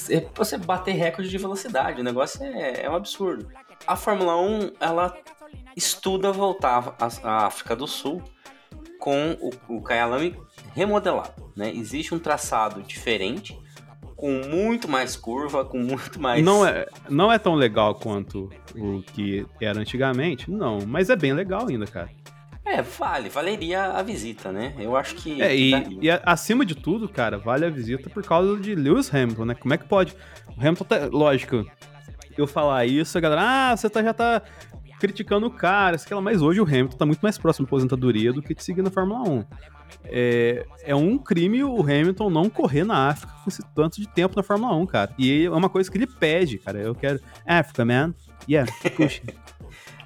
é pra você bater recorde de velocidade, o negócio é, é um absurdo. A Fórmula 1, ela estuda voltar à à África do Sul com o, o Kyalami remodelado, né? Existe um traçado diferente, com muito mais curva, com muito mais... Não, é, não é tão legal quanto o que era antigamente, não. Mas é bem legal ainda, cara. É, vale, valeria a visita, né? Eu acho que... É, e, e acima de tudo, cara, vale a visita por causa de Lewis Hamilton, né? Como é que pode? O Hamilton tá. Lógico, eu falar isso, a galera, ah, você tá, já tá criticando o cara, sei lá, mas hoje o Hamilton tá muito mais próximo da aposentadoria do que de seguir na Fórmula 1. É, é um crime o Hamilton não correr na África com esse tanto de tempo na Fórmula 1, cara. E é uma coisa que ele pede, cara. Eu quero. África, man. Yeah, puxa.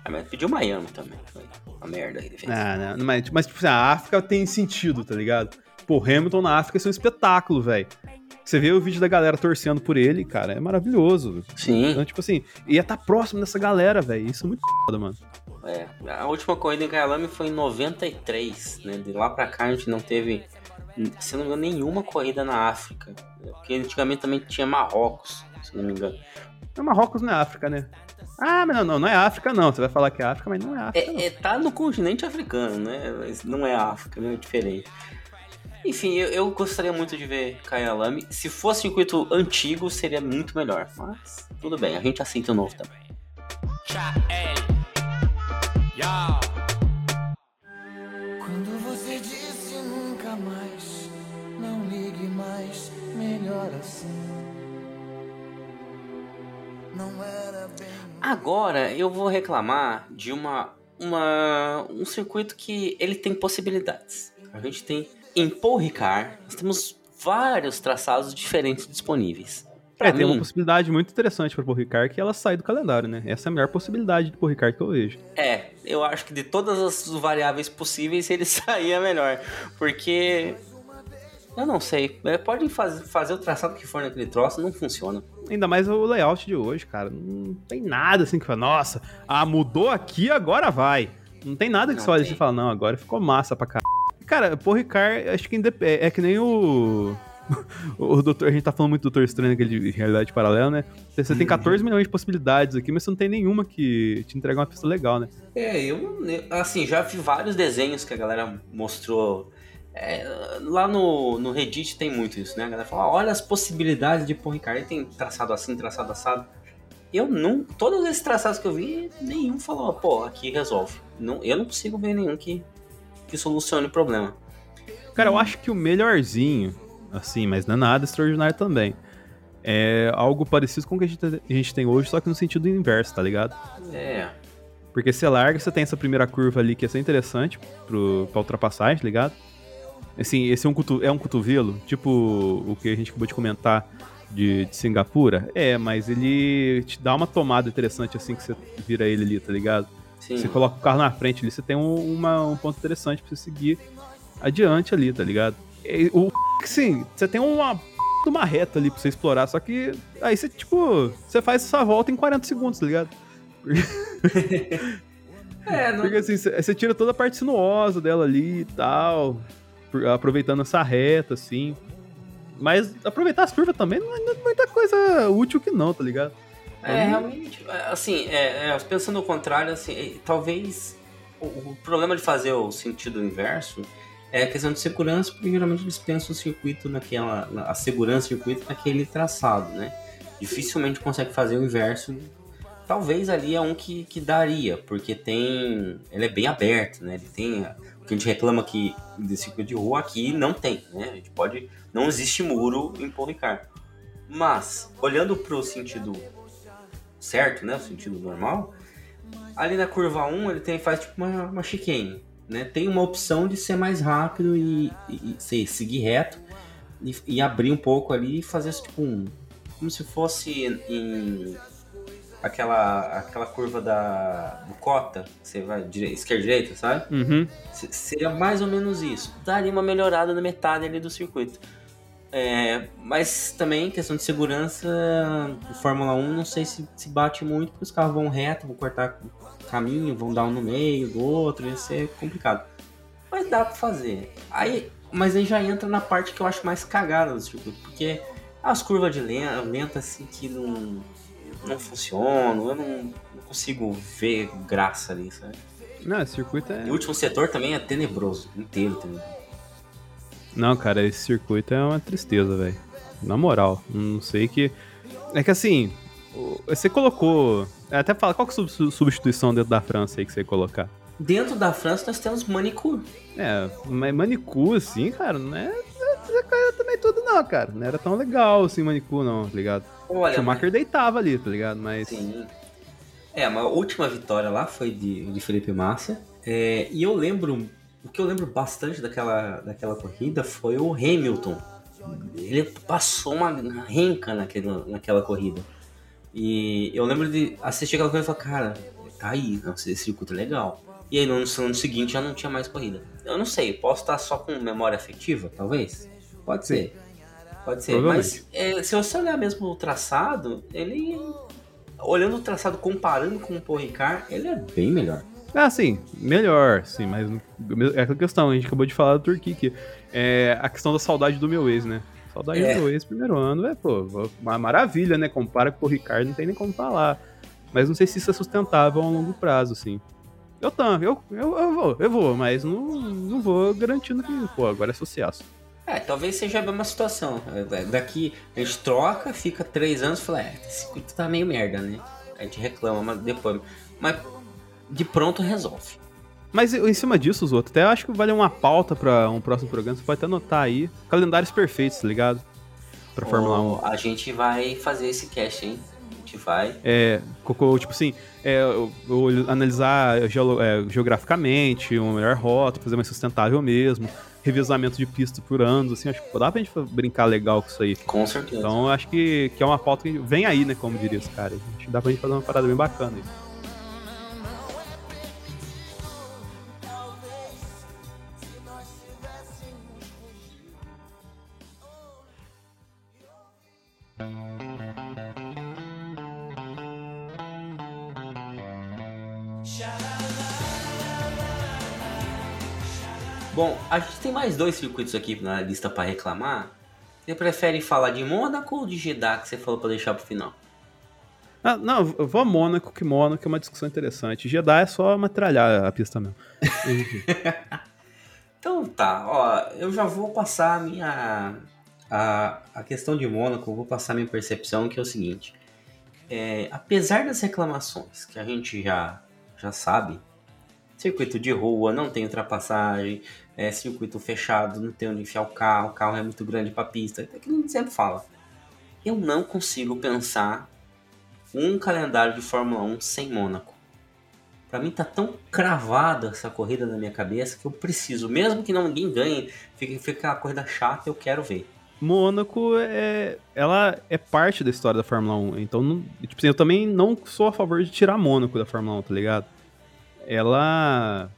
Ah, mas pediu Miami também. Foi uma merda ele fez. Ah, não, mas, mas tipo assim, a África tem sentido, tá ligado? Pô, o Hamilton na África isso é um espetáculo, velho. Você vê o vídeo da galera torcendo por ele, cara, é maravilhoso. Sim. Então, tipo assim, ia estar próximo dessa galera, velho. Isso é muito foda, mano. É, a última corrida em Kyalami foi em 93, né? De lá pra cá a gente não teve, se não me engano, nenhuma corrida na África. né? Porque antigamente também tinha Marrocos, se não me engano. Marrocos não é África, né? Ah, mas não, não, não é África, não. Você vai falar que é África, mas não é África. não. É, é, tá no continente africano, né? Mas não é África, né? É diferente. Enfim, eu, eu gostaria muito de ver Kyalami. Se fosse circuito antigo, seria muito melhor. Mas tudo bem, a gente aceita o novo também. Quando você disse nunca mais, não ligue mais, melhor assim. Não era bem. Agora eu vou reclamar de uma, uma um circuito que ele tem possibilidades. A gente tem em Paul Ricard, nós temos vários traçados diferentes disponíveis. Pra É, tem uma mim, possibilidade muito interessante pra Paul Ricard que ela sai do calendário, né? Essa é a melhor possibilidade de Paul Ricard que eu vejo. é, eu acho que de todas as variáveis possíveis ele saía melhor, porque eu não sei, pode faz, fazer o traçado que for naquele troço, não funciona. Ainda mais o layout de hoje, cara. Não tem nada assim que fala, nossa, ah, mudou aqui, agora vai. Não tem nada que Não você olha tem. e fala, não, agora ficou massa pra caralho. Cara, Paul Ricard, acho que é, é que nem o. O doutor, a gente tá falando muito do Doutor Estranho, aquele de realidade paralela, né? Você tem 14 milhões de possibilidades aqui, mas você não tem nenhuma que te entrega uma pista legal, né? É, eu, assim, já vi vários desenhos que a galera mostrou. é, lá no, no Reddit tem muito isso, né? A galera fala, olha as possibilidades de Paul Ricard. Ele tem traçado assim, traçado assado. Eu não. Todos esses traçados que eu vi, nenhum falou, pô, aqui resolve. Não, eu não consigo ver nenhum que, que solucione o problema. Cara, eu acho que o melhorzinho, assim, mas não é nada extraordinário também. É algo parecido com o que a gente, a gente tem hoje, só que no sentido inverso, tá ligado? É. Porque você larga, você tem essa primeira curva ali que ia ser interessante pro, pra ultrapassagem, tá ligado? Assim, esse é um, cotu- é um cotovelo, tipo o que a gente acabou de comentar de, de Singapura. É, mas ele te dá uma tomada interessante assim que você vira ele ali, tá ligado? Sim. Você coloca o carro na frente ali, você tem um, uma- um ponto interessante pra você seguir adiante ali, tá ligado? O sim, você tem uma uma reta ali pra você explorar, só que aí você, tipo, você faz essa volta em 40 segundos, tá ligado? É, não, Porque assim, você tira toda a parte sinuosa dela ali e tal, aproveitando essa reta, assim. Mas aproveitar as curvas também não é é muita coisa útil que não, tá ligado? É, realmente, é, assim, é, é, pensando ao contrário, assim, é, talvez o, o problema de fazer o sentido inverso é a questão de segurança, porque geralmente eles pensam o circuito naquela, na- a segurança do circuito naquele traçado, né? Dificilmente consegue fazer o inverso. Talvez ali é um que, que daria, porque tem, ele é bem aberto, né? Ele tem, o que a gente reclama que de circuito de rua aqui não tem, né? A gente pode, não existe muro em Paul. Mas, olhando para o sentido certo, né? O sentido normal. Ali na curva 1 ele tem, faz tipo uma, uma. Né? Tem uma opção de ser mais rápido e, e- e se- seguir reto e, e abrir um pouco ali e fazer tipo um. Como se fosse em aquela, aquela curva da do cota, você vai dire, esquerda direita, sabe? Uhum. Se- Seria mais ou menos isso. Daria uma melhorada na metade ali do circuito. É, mas também, questão de segurança, Fórmula 1, não sei se se bate muito, porque os carros vão reto, vão cortar caminho, vão dar um no meio do outro, ia ser complicado. Mas dá pra fazer. Aí, mas aí já entra na parte que eu acho mais cagada do circuito, porque as curvas de lenta, assim que não, não funcionam, eu não, não consigo ver graça ali, sabe? Não, esse circuito é. E o último setor também é tenebroso, inteiro tenebroso. Não, cara, esse circuito é uma tristeza, velho. Na moral, não sei que. É que assim, você colocou. Até fala, qual que é a sub- substituição dentro da França aí que você ia colocar? Dentro da França nós temos manicure. É, mas Manicu, assim, cara, não é. Não é coisa também tudo, não, cara. Não era tão legal assim, Manicu, não, tá ligado? Olha, o Schumacher deitava ali, tá ligado? Mas. Sim. É, mas a última vitória lá foi de, de Felipe Massa. É, e eu lembro, o que eu lembro bastante daquela, daquela corrida foi o Hamilton. Ele passou uma renca naquela, naquela corrida. E eu lembro de assistir aquela corrida e falar, cara, tá aí, esse circuito é legal. E aí no ano seguinte já não tinha mais corrida. Eu não sei, posso estar só com memória afetiva, talvez? Pode ser. Pode ser. Mas é, se você olhar mesmo o traçado, ele. Olhando o traçado, comparando com o Paul Ricard, ele é bem melhor. Ah, sim, melhor, sim, mas é aquela questão, a gente acabou de falar do Turquia aqui. É a questão da saudade do meu ex, né? Saudade é. do ex primeiro ano, é, pô, uma maravilha, né? Compara com o Ricardo, não tem nem como falar. Mas não sei se isso é sustentável a longo prazo, assim. Eu tam, eu, eu, eu vou, eu vou, mas não, não vou garantindo que, pô, agora é sucesso. É, talvez seja a mesma situação. É, daqui a gente troca, fica três anos e fala, é, esse tá meio merda, né? A gente reclama, mas depois. Mas de pronto resolve. Mas em cima disso, os outros, até acho que vale uma pauta para um próximo programa. Você pode até anotar aí. Calendários perfeitos, tá ligado? Pra Fórmula 1. A gente vai fazer esse cast, hein? A gente vai. É, tipo assim, é, eu, eu analisar geolo, é, geograficamente, uma melhor rota, fazer mais sustentável mesmo revezamento de pista por anos, assim, acho que dá pra gente brincar legal com isso aí. Com certeza. Então acho que, que é uma pauta que vem aí, né, como diria os caras. Acho que dá pra gente fazer uma parada bem bacana aí. Bom, a gente tem mais dois circuitos aqui na lista para reclamar. Você prefere falar de Mônaco ou de Jeddah que você falou para deixar pro final? Ah, não, eu vou a Mônaco, que Mônaco é uma discussão interessante. Jeddah é só matralhar a pista mesmo. então tá, ó, eu já vou passar a minha. A, a questão de Mônaco, eu vou passar a minha percepção, que é o seguinte. É, apesar das reclamações que a gente já, já sabe, circuito de rua, não tem ultrapassagem, é, circuito fechado, não tem onde enfiar o carro, o carro é muito grande para pista, é que a gente sempre fala. Eu não consigo pensar um calendário de Fórmula 1 sem Mônaco. Para mim tá tão cravada essa corrida na minha cabeça que eu preciso, mesmo que não ninguém ganhe, fique, fique uma corrida chata, eu quero ver. Mônaco é, ela é parte da história da Fórmula 1, então tipo assim, eu também não sou a favor de tirar Mônaco da Fórmula 1, tá ligado? Ela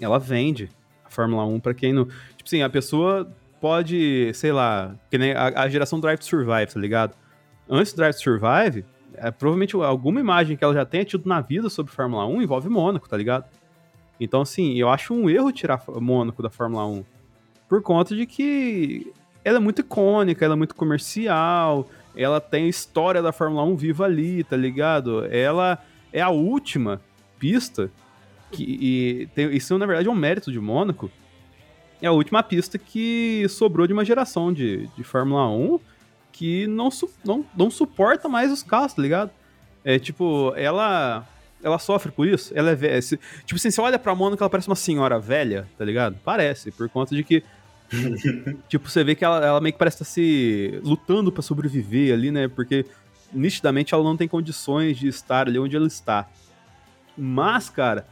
ela vende Fórmula 1, para quem não. Tipo assim, a pessoa pode, sei lá, que nem a, a geração Drive to Survive, tá ligado? Antes do Drive to Survive, é, provavelmente alguma imagem que ela já tenha tido na vida sobre Fórmula 1 envolve Mônaco, tá ligado? Então, assim, eu acho um erro tirar Mônaco da Fórmula 1. Por conta de que ela é muito icônica, ela é muito comercial, ela tem a história da Fórmula 1 viva ali, tá ligado? Ela é a última pista que, e tem, isso, na verdade, é um mérito de Mônaco. É a última pista que sobrou de uma geração de, de Fórmula 1 que não, não, não suporta mais os carros, tá ligado? É tipo, ela ela sofre por isso. Ela é velha. Tipo assim, você olha pra Mônaco, ela parece uma senhora velha, tá ligado? Parece, por conta de que. tipo, você vê que ela, ela meio que parece estar tá se lutando para sobreviver ali, né? Porque nitidamente ela não tem condições de estar ali onde ela está. Mas, cara,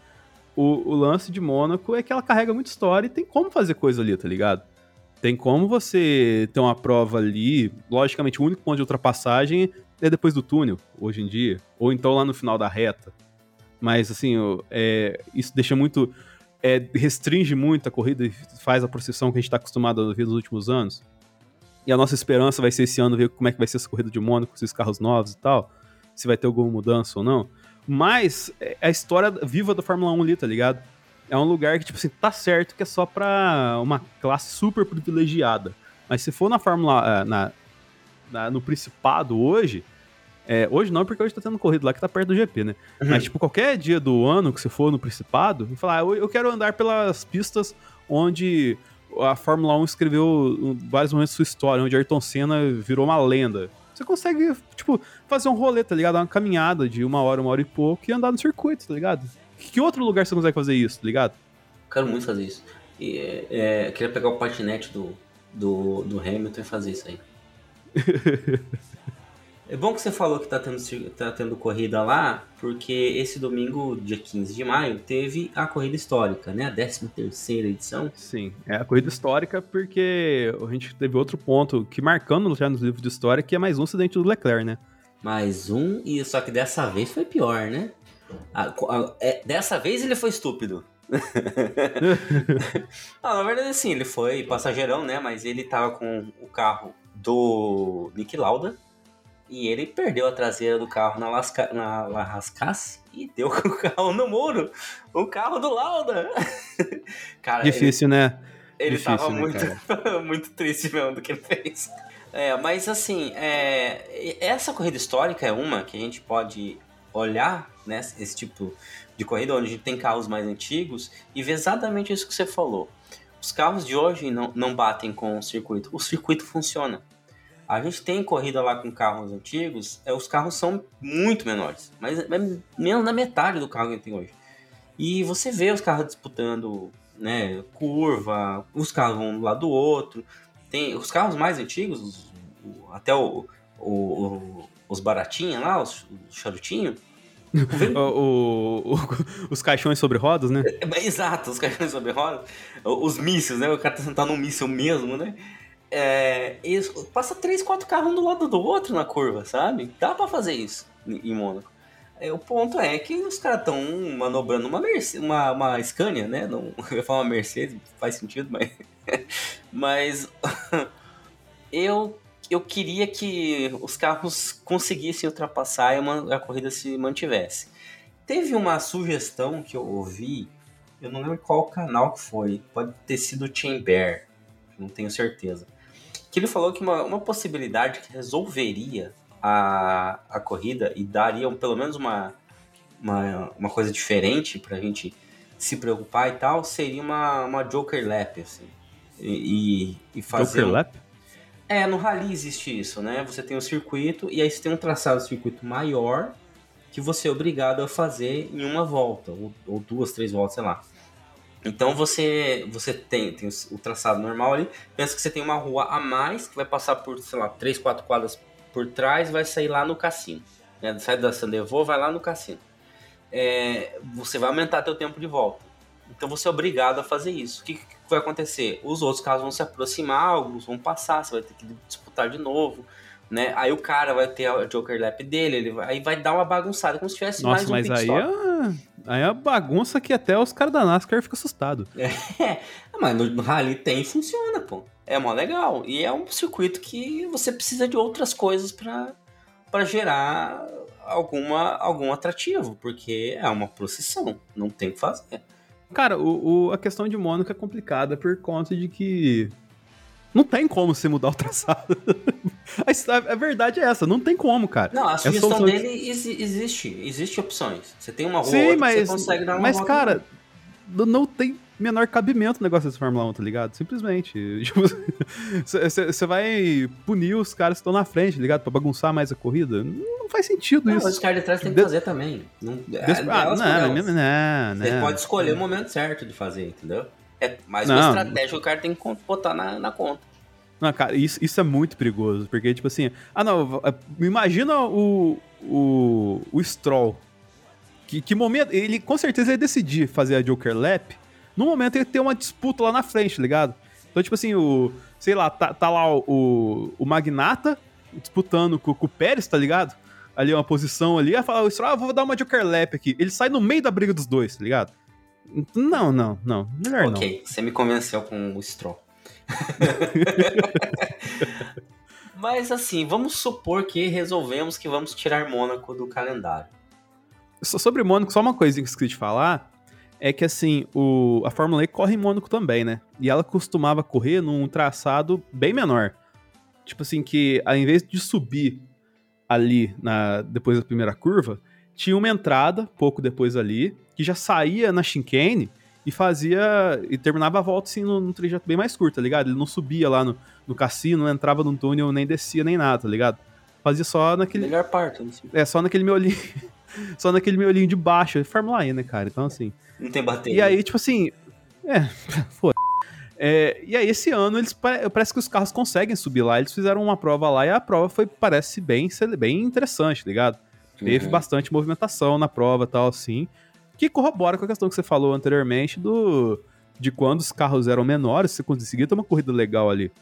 o, o lance de Mônaco é que ela carrega muita história e tem como fazer coisa ali, tá ligado? Tem como você ter uma prova ali. Logicamente, o único ponto de ultrapassagem é depois do túnel, hoje em dia. Ou então lá no final da reta. Mas, assim, é, isso deixa muito. É, restringe muito a corrida e faz a procissão que a gente está acostumado a ver nos últimos anos. E a nossa esperança vai ser esse ano ver como é que vai ser essa corrida de Mônaco com esses carros novos e tal. Se vai ter alguma mudança ou não. Mas é a história viva da Fórmula 1 ali, tá ligado? É um lugar que, tipo assim, tá certo que é só pra uma classe super privilegiada. Mas se for na Fórmula. Eh, na, na, no Principado hoje. É, hoje não, porque hoje tá tendo corrida lá que tá perto do GP, né? Uhum. Mas, tipo, qualquer dia do ano que você for no Principado, e falar, ah, eu, eu quero andar pelas pistas onde a Fórmula 1 escreveu vários momentos de sua história, onde Ayrton Senna virou uma lenda. Você consegue, tipo, fazer um rolê, tá ligado? Uma caminhada de uma hora, uma hora e pouco e andar no circuito, tá ligado? Que outro lugar você consegue fazer isso, tá ligado? Quero muito fazer isso. E, é, queria pegar o patinete do, do, do Hamilton e fazer isso aí. É bom que você falou que tá tendo, tá tendo corrida lá, porque esse domingo, dia 15 de maio, teve a corrida histórica, né? A 13 terceira edição. Sim, é a corrida histórica porque a gente teve outro ponto que marcando já nos livros de história, que é mais um acidente do Leclerc, né? Mais um, e só que dessa vez foi pior, né? A- a- é, dessa vez ele foi estúpido. ah, na verdade, assim, ele foi passageirão, né? Mas ele tava com o carro do Nick Lauda e ele perdeu a traseira do carro na, lasca, na Larrascasse e deu com o carro no muro. O carro do Lauda. Cara, ele- Difícil, né? ele Difícil, tava né, muito, muito triste mesmo do que ele fez. É, mas assim, é, essa corrida histórica é uma que a gente pode olhar, né, esse tipo de corrida onde a gente tem carros mais antigos e ver exatamente isso que você falou. Os carros de hoje não, não batem com o circuito. O circuito funciona. A gente tem corrida lá com carros antigos, é, os carros são muito menores, mas é menos na metade do carro que a gente tem hoje. E você vê os carros disputando né, curva, os carros vão um do lado do outro. Tem os carros mais antigos, os- o- até o, o- os baratinhos lá, os, os os caixões sobre rodas, né? É, Exato, os carros sobre roda. Os mísseis, né? O cara tá sentado num míssil mesmo, né? É, eles, passa três, quatro carros um do lado do outro na curva, sabe? Dá pra fazer isso em em Mônaco. É, o ponto é que os caras estão manobrando uma, Merce- uma, uma Scania, né? Não, eu ia falar uma Mercedes, faz sentido, mas. mas. eu, eu queria que os carros conseguissem ultrapassar e uma- a corrida se mantivesse. Teve uma sugestão que eu ouvi, eu não lembro qual canal que foi, pode ter sido o Chamber, não tenho certeza. Que ele falou que uma, uma possibilidade que resolveria a, a corrida e daria um- pelo menos uma, uma, uma coisa diferente pra gente se preocupar e tal, seria uma, uma Joker Lap, assim. E, e, e fazer. Joker Lap? é, no rally existe isso, né? Você tem um circuito e aí você tem um traçado de circuito maior que você é obrigado a fazer em uma volta, ou, ou duas, três voltas, sei lá. Então você você tem, tem o traçado normal ali, pensa que você tem uma rua a mais que vai passar por, sei lá, três, quatro quadras por trás vai sair lá no cassino. Né? Sai da Sandevô, vai lá no cassino. É, você vai aumentar teu tempo de volta. Então você é obrigado a fazer isso. O que, que vai acontecer? Os outros carros vão se aproximar, alguns vão passar, você vai ter que disputar de novo. Né? Aí o cara vai ter a Joker Lap dele, ele vai, aí vai dar uma bagunçada, como se tivesse Nossa, mais um mas pit aí stop. Aí é uma bagunça que até os caras da NASCAR ficam assustados. É, mas no, rally tem e funciona, pô. É mó legal. E é um circuito que você precisa de outras coisas pra pra gerar alguma, algum atrativo, porque é uma procissão, não tem o que fazer. Cara, o, o- a questão de Mônaco é complicada por conta de que não tem como você mudar o traçado. a, a- verdade é essa, não tem como, cara. Não, a É sugestão dele exi- existe, existe opções. Você tem uma rua Sim, mas, você consegue dar uma mas cara, n- não tem menor cabimento o negócio desse Fórmula 1, tá ligado? Simplesmente. Você vai punir os caras que estão na frente, tá ligado? Pra bagunçar mais a corrida. Não faz sentido Não, isso. os caras de trás tem que De- fazer também. Não, é, Des- ah, por não, elas. não, não, Você não. pode escolher o momento certo de fazer, entendeu? É mais Não. uma estratégia que o cara tem que botar na, na conta. Não, cara, isso, isso é muito perigoso, porque, tipo assim, ah, não, v- imagina o, o, o Stroll, que, que momento, ele com certeza ia decidir fazer a Joker Lap, no momento ele ter uma disputa lá na frente, tá ligado? Então, tipo assim, o, sei lá, tá, tá lá o, o Magnata disputando com, com o Pérez, tá ligado? Ali uma posição ali, aí fala, o Stroll, ah, vou dar uma Joker Lap aqui. Ele sai no meio da briga dos dois, tá ligado? Não, não, não, melhor não. ok, você me convenceu com o Stroll. Mas assim, vamos supor que resolvemos que vamos tirar Mônaco do calendário. So- Sobre Mônaco, só uma coisa que eu esqueci de falar é que assim, o, a Fórmula E corre em Mônaco também, né? E ela costumava correr num traçado bem menor. Tipo assim, que ao invés de subir ali na, depois da primeira curva, tinha uma entrada, pouco depois ali, que já saía na chicane e fazia. e terminava a volta assim num, num trajeto bem mais curto, tá ligado? Ele não subia lá no, no cassino, não entrava num túnel, nem descia nem nada, tá ligado? Fazia só naquele. Melhor parte, não, sei. É, só naquele miolinho. só naquele miolinho de baixo. Fórmula E, né, cara? Então, assim. não tem bateria. E aí, tipo assim. É, foda. É, e aí, esse ano, eles pare- parece que os carros conseguem subir lá. Eles fizeram uma prova lá e a prova foi, parece bem, bem interessante, tá ligado? Teve Uhum. bastante movimentação na prova e tal, assim. Que corrobora com a questão que você falou anteriormente do. De quando os carros eram menores, você conseguia ter uma corrida legal ali.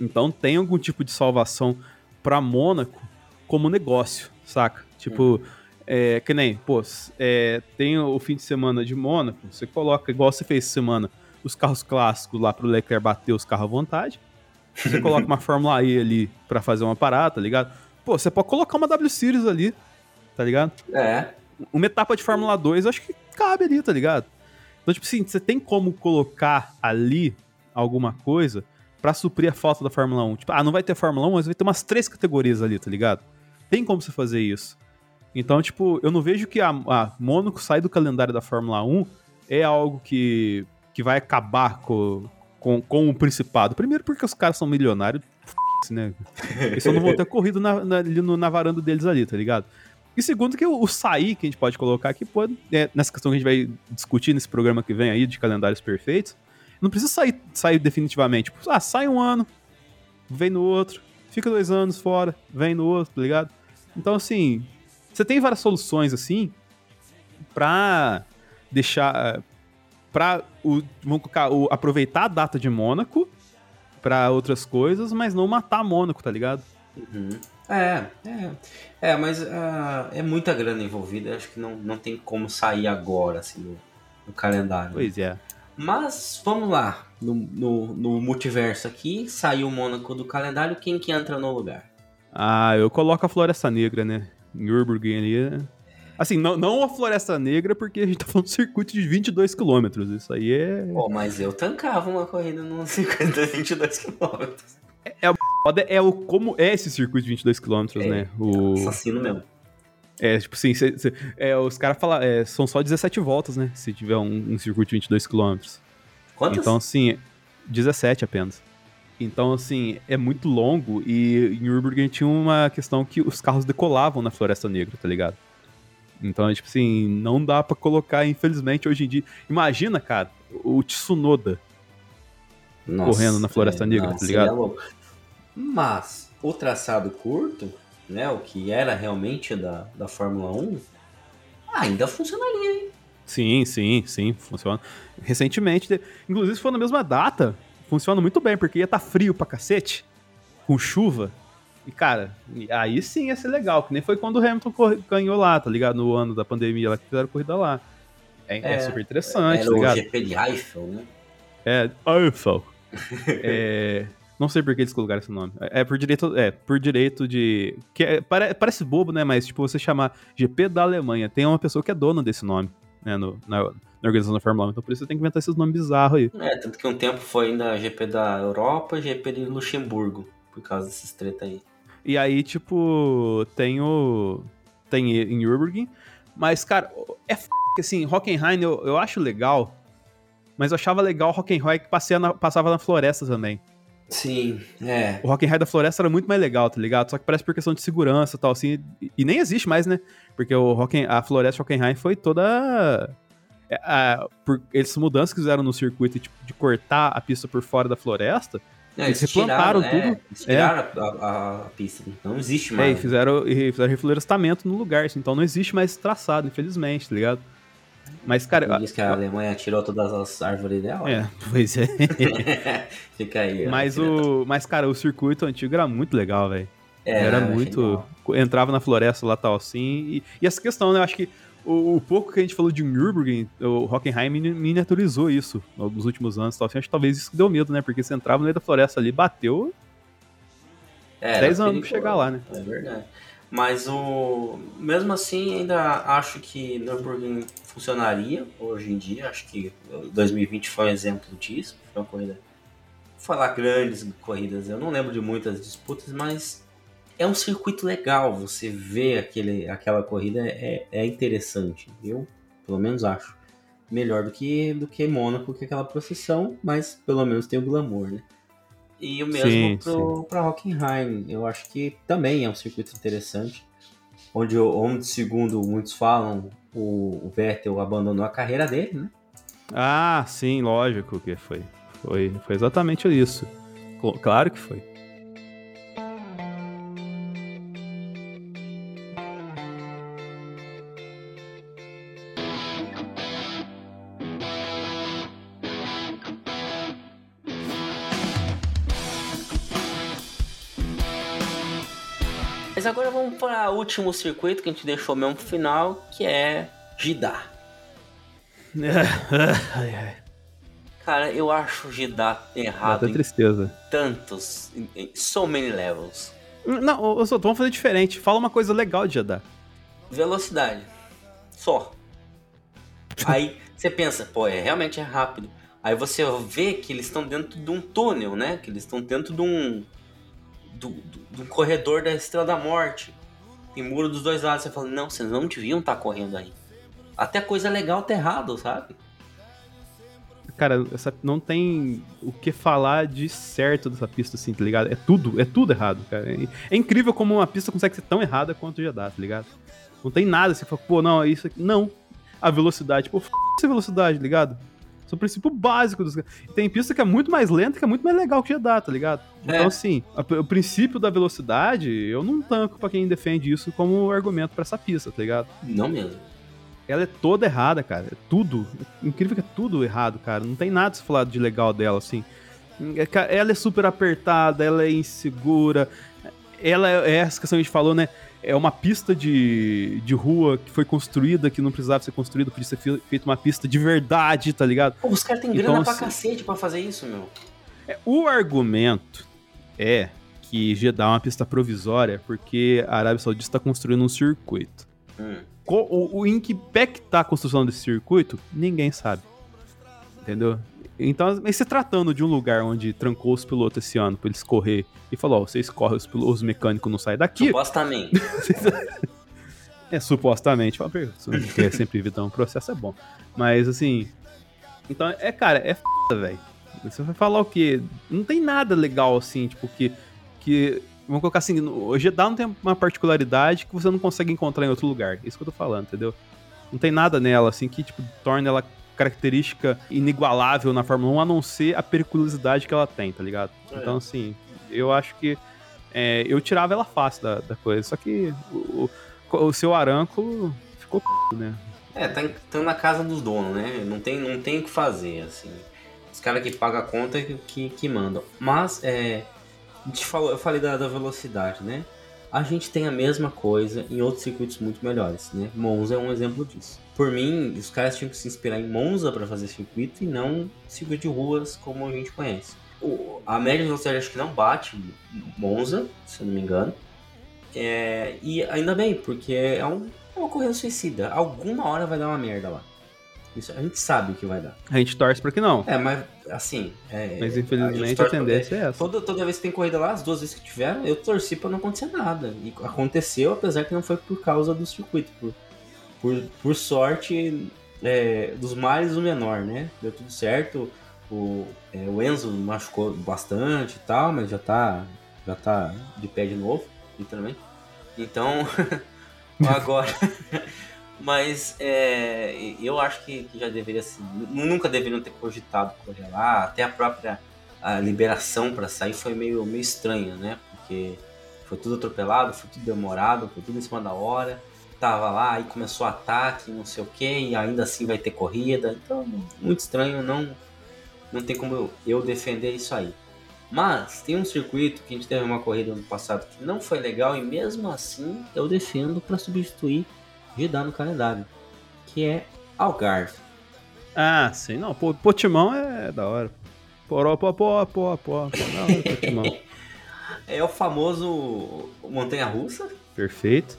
Então tem algum tipo de salvação pra Mônaco como negócio, saca? Tipo, É, que nem, pô, é, tem o fim de semana de Mônaco, você coloca, igual você fez essa semana, os carros clássicos lá pro Leclerc bater os carros à vontade. Você coloca uma Fórmula E ali pra fazer uma parada, tá ligado? Pô, você pode colocar uma W Series ali, tá ligado? É. Uma etapa de Fórmula 2, eu acho que cabe ali, tá ligado? Então, tipo assim, você tem como colocar ali alguma coisa pra suprir a falta da Fórmula 1. Tipo, ah, não vai ter Fórmula 1, mas vai ter umas três categorias ali, tá ligado? Tem como você fazer isso. Então, tipo, eu não vejo que a, a Mônaco sair do calendário da Fórmula 1 é algo que, que vai acabar com, com, com o Principado. Primeiro porque os caras são milionários, né? Eles só não vão ter corrido na, na, ali no- na varanda deles ali, tá ligado? E segundo que o, sair que a gente pode colocar aqui, pode, é, nessa questão que a gente vai discutir nesse programa que vem aí de calendários perfeitos, não precisa sair, sair definitivamente. Tipo, ah, sai um ano, vem no outro, fica dois anos fora, vem no outro, tá ligado? Então, assim, você tem várias soluções, assim, pra deixar. pra o, vamos colocar, o, aproveitar a data de Mônaco pra outras coisas, mas não matar Mônaco, tá ligado? Uhum. É, é. É, mas ah, é muita grana envolvida. Acho que não, não tem como sair agora, assim, do, do calendário. Pois é. Mas vamos lá. No, no, no multiverso aqui, saiu o Mônaco do calendário. Quem que entra no lugar? Ah, eu coloco a Floresta Negra, né? Nürburgring ali. né? Assim, não, não a Floresta Negra, porque a gente tá falando de circuito de 22 km. Isso aí é. Pô, mas eu tancava uma corrida no 50, 22 km. Foda é o como é esse circuito de 22 km, É, né? O, Assassino mesmo. é, tipo assim, cê- cê- é, os caras falam, é, são só 17 voltas, né? Se tiver um, um circuito de 22 km. Quantas? Então, assim, 17 apenas. Então, assim, é muito longo e em Nürburgring tinha uma questão que os carros decolavam na Floresta Negra, tá ligado? Então, é, tipo assim, não dá pra colocar, infelizmente, hoje em dia. Imagina, cara, o Tsunoda. Nossa, correndo na Floresta Negra, tá seria ligado? Mas o traçado curto, né, o que era realmente da, da Fórmula 1, ainda funcionaria, hein? Sim, sim, sim, funciona. Recentemente, inclusive se for na mesma data, funciona muito bem, porque ia estar frio pra cacete, com chuva. E, cara, aí sim ia ser legal, que nem foi quando o Hamilton ganhou lá, tá ligado? No ano da pandemia lá que fizeram corrida lá. É, é É, super interessante, Era tá o ligado? GP de Eiffel, né? É, Eiffel. é, não sei por que eles colocaram esse nome. É por direito, é, por direito de. Que é- pare- parece bobo, né? Mas, tipo, você chamar GP da Alemanha, tem uma pessoa que é dona desse nome, né? no- na, na organização da Fórmula 1. Então, por isso você tem que inventar esses nomes bizarros aí. É, tanto que um tempo foi ainda GP da Europa GP de Luxemburgo, por causa desses treta aí. E aí, tipo, tem o. Tem em Nürburgring. Mas, cara, é f... assim, Hockenheim eu, eu acho legal. Mas eu achava legal o Hockenheim que passeia na- passava na floresta também. Sim, é. O Hockenheim da Floresta era muito mais legal, tá ligado? Só que parece por questão de segurança e tal, assim. E, e nem existe mais, né? Porque o Hocken, a Floresta Hockenheim foi toda. é, a- por essas mudanças que fizeram no circuito tipo, de cortar a pista por fora da floresta. É, Eles replantaram é, tudo. Eles tiraram a, a- a pista. Não existe É, e mais. fizeram, e fizeram reflorestamento no lugar, assim, então não existe mais esse traçado, infelizmente, tá ligado? Mas, cara. Diz que a Alemanha tirou todas as árvores dela. É, pois é. Fica aí. mas, o, mas, cara, o circuito antigo era muito legal, velho. É, Era muito. legal. Entrava na floresta lá tal assim. E, e essa questão, né? Eu acho que o, o pouco que a gente falou de Nürburgring, o Hockenheim mini- miniaturizou isso nos últimos anos. Tal, assim, acho que talvez isso deu medo, né? Porque você entrava no meio da floresta ali, bateu É, era 10 anos pra chegar lá, né? É verdade. Mas o. Mesmo assim, ainda acho que Nürburgring funcionaria hoje em dia. Acho que 2020 foi um exemplo disso. Foi uma corrida. Vou falar grandes corridas, eu não lembro de muitas disputas, mas é um circuito legal. Você vê aquele, aquela corrida é, é interessante. Eu, pelo menos, acho. Melhor do que, do que Mônaco, que é aquela procissão, mas pelo menos tem o glamour, né? E o mesmo pra Hockenheim. Eu acho que também é um circuito interessante. Onde, onde segundo muitos falam, o, o Vettel abandonou a carreira dele, né? Ah, sim, lógico que foi. Foi, foi exatamente isso. Cl- Claro que foi. Para o último circuito que a gente deixou mesmo pro final, que é Jeddah. Cara, eu acho Jeddah errado em tristeza. tantos, em, em so many levels. Não, ô, ô, Soto, vamos fazer diferente. Fala uma coisa legal de Jeddah. Velocidade. Só. Aí você pensa, pô, é realmente é rápido. Aí você vê que eles estão dentro de um túnel, né? Que eles estão dentro de um. Do, do, de um corredor da Estrela da Morte. Tem muro dos dois lados. Você fala, não, vocês não deviam estar correndo aí. Até coisa legal tá errado, sabe? Cara, essa, não tem o que falar de certo dessa pista, assim, tá ligado? É tudo, é tudo errado, cara. É, é incrível como uma pista consegue ser tão errada quanto o Jeddah, tá ligado? Não tem nada, você fala, pô, não, isso aqui. Não. A velocidade, pô, f essa velocidade, tá ligado? Isso é o princípio básico dos. Tem pista que é muito mais lenta, que é muito mais legal que Jeddah, tá ligado? É. Então, assim, a- o princípio da velocidade, eu não tanco pra quem defende isso como argumento pra essa pista, tá ligado? Não mesmo. Ela é toda errada, cara. É tudo. É incrível que é tudo errado, cara. Não tem nada se falar de legal dela, assim. É, Ela é super apertada, ela é insegura. Ela é, é essa questão que a gente falou, né? É uma pista de, de rua que foi construída, que não precisava ser construída, podia ser fe- feita uma pista de verdade, tá ligado? Pô, os caras têm Então, grana pra assim- cacete pra fazer isso, meu. É, O argumento é que Jeddah é uma pista provisória porque a Arábia Saudita está construindo um circuito. Hum. O, o em que pé que tá a construção desse circuito, ninguém sabe. Entendeu? Então, mas se tratando de um lugar onde trancou os pilotos esse ano pra eles correr e falou, ó, vocês correm, os, pilo- os mecânicos não saem daqui. Supostamente. É, supostamente. Fala, "Pô, Se não quer sempre evitar um processo, é bom. Mas, assim... Então, é, cara, é f***, velho. Você vai falar o quê? Não tem nada legal, assim, tipo, que... que vamos colocar assim, o Jeddah não tem uma particularidade que você não consegue encontrar em outro lugar. Isso que eu tô falando, entendeu? Não tem nada nela, assim, que, tipo, torna ela característica inigualável na Fórmula 1, a não ser a periculosidade que ela tem, tá ligado? É. Então, assim, eu acho que é, eu tirava ela fácil da, da coisa. Só que o, o, o seu Aranco ficou p, né? É, tá, tá na casa dos donos, né? Não tem, não tem o que fazer, assim. Os caras que pagam a conta é que, que, mandam. Mas, é. A gente falou, eu falei da, da velocidade, né? A gente tem a mesma coisa em outros circuitos muito melhores, né? Monza é um exemplo disso. Por mim, os caras tinham que se inspirar em Monza para fazer circuito e não circuito de ruas como a gente conhece. O- a média de velocidade acho que não bate Monza, se eu não me engano. É, e ainda bem, porque é, um, é uma corrida suicida. Alguma hora vai dar uma merda lá. Isso a gente sabe que vai dar. A gente torce pra que não. É, mas assim. é, Mas infelizmente a, pra- tendência é essa. Toda, toda vez que tem corrida lá, as duas vezes que tiveram, eu torci pra não acontecer nada. E aconteceu, apesar que não foi por causa do circuito. Por, por, por sorte é, dos males o menor, né? Deu tudo certo. O, é, o Enzo machucou bastante e tal, mas já tá, já tá de pé de novo, literalmente. Então, agora. Mas é, eu acho que, que já deveria ser. nu- Nunca deveriam ter cogitado correr lá. Até a própria a liberação para sair foi meio, meio estranha, né? Porque foi tudo atropelado, foi tudo demorado, foi tudo em cima da hora. Tava lá, aí começou ataque, não sei o que, e ainda assim vai ter corrida. Então, muito estranho, não, não tem como eu, eu defender isso aí. Mas tem um circuito que a gente teve uma corrida no passado que não foi legal e mesmo assim eu defendo para substituir Jeddah no calendário, que é Algarve. Ah, sim. Não, Potimão é da hora. Poró, pó, pó, pó, pó. Da hora, Potimão. É o famoso montanha russa, Perfeito.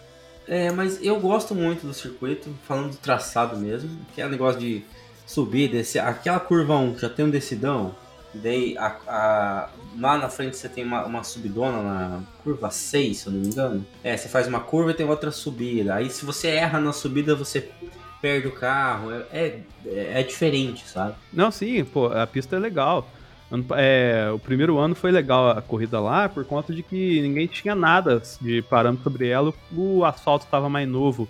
É, mas eu gosto muito do circuito, falando do traçado mesmo, que é o negócio de subir, descer. Aquela curva 1 já tem um decidão, e daí a, a- lá na frente você tem uma, uma subidona na curva 6, se eu não me engano. É, você faz uma curva e tem outra subida. Aí se você erra na subida, você perde o carro. É, é, é diferente, sabe? Não, sim, pô, a pista é legal. É, o primeiro ano foi legal a corrida lá por conta de que ninguém tinha nada de parâmetro sobre ela. O asfalto estava mais novo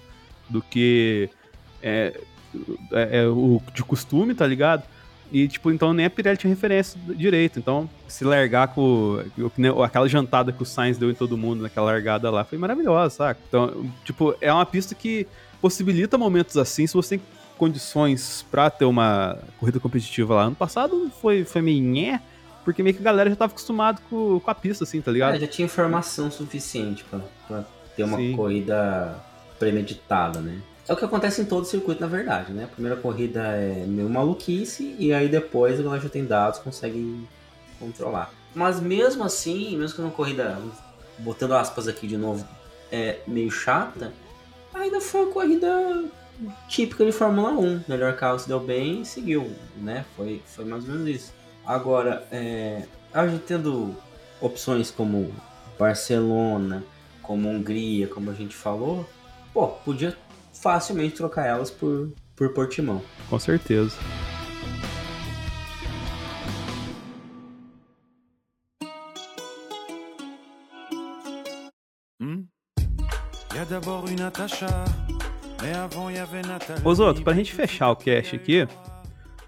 do que é, é, é, o de costume, tá ligado? E, tipo, então nem a Pirelli tinha referência direito. Então, se largar com aquela jantada que o Sainz deu em todo mundo naquela largada lá foi maravilhosa, saca? Então, tipo, é uma pista que possibilita momentos assim se você condições pra ter uma corrida competitiva lá. Ano passado foi, foi meio nhé, porque meio que a galera já tava acostumado com, com a pista, assim, tá ligado? É, já tinha informação suficiente pra, pra ter uma Sim. corrida premeditada, né? É o que acontece em todo circuito, na verdade, né? A primeira corrida é meio maluquice e aí depois a galera já tem dados, consegue controlar. Mas mesmo assim, mesmo que uma corrida, botando aspas aqui de novo, é meio chata, ainda foi uma corrida típica de Fórmula 1. Melhor carro se deu bem e seguiu, né? Foi, foi mais ou menos isso. Agora, é, a gente tendo opções como Barcelona, como Hungria, como a gente falou, pô, podia facilmente trocar elas por, por Portimão. Com certeza. Y a d'abord une Osoto, pra gente fechar o cast aqui,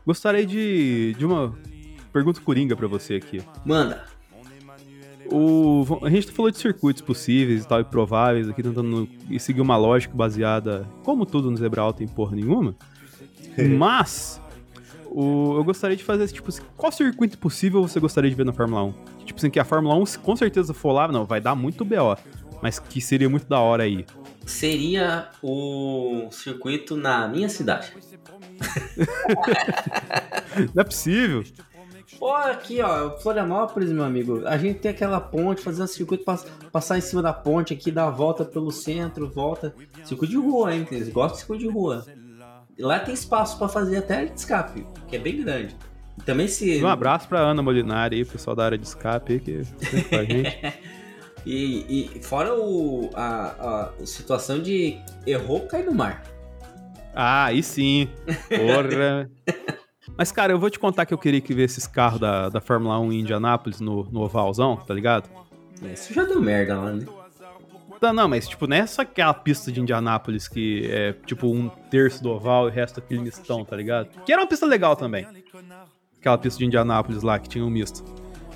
gostaria de, de uma pergunta coringa pra você aqui. Manda! O, a gente falou de circuitos possíveis e tal, e prováveis aqui, tentando seguir uma lógica baseada, como tudo no Zebra Alta, em porra nenhuma. Mas, o- eu gostaria de fazer, tipo assim, qual circuito possível você gostaria de ver na Fórmula 1? Tipo assim, que a Fórmula 1, se com certeza for lá, não, vai dar muito BO, mas que seria muito da hora aí. Seria o circuito na minha cidade. Não é possível. Pô, aqui ó, Florianópolis, meu amigo, a gente tem aquela ponte, fazer um circuito, pass- passar em cima da ponte aqui, dar a volta pelo centro, volta. Circuito de rua, hein? Eles gostam de circuito de rua. Lá tem espaço pra fazer até de escape, que é bem grande. Também se. Um abraço pra Ana Molinari aí, pessoal da área de escape aí, que com a gente. E, e fora o, a, a situação de errou, cai no mar. Ah, aí sim. Porra. Mas, cara, eu vou te contar que eu queria que ver esses carros da, da Fórmula 1 em Indianápolis no, no ovalzão, tá ligado? Isso já deu merda lá, né? Não, não, mas, tipo, não é só aquela pista de Indianápolis que é, tipo, um terço do oval e o resto aquele mistão, tá ligado? Que era uma pista legal também. Aquela pista de Indianápolis lá, que tinha um misto.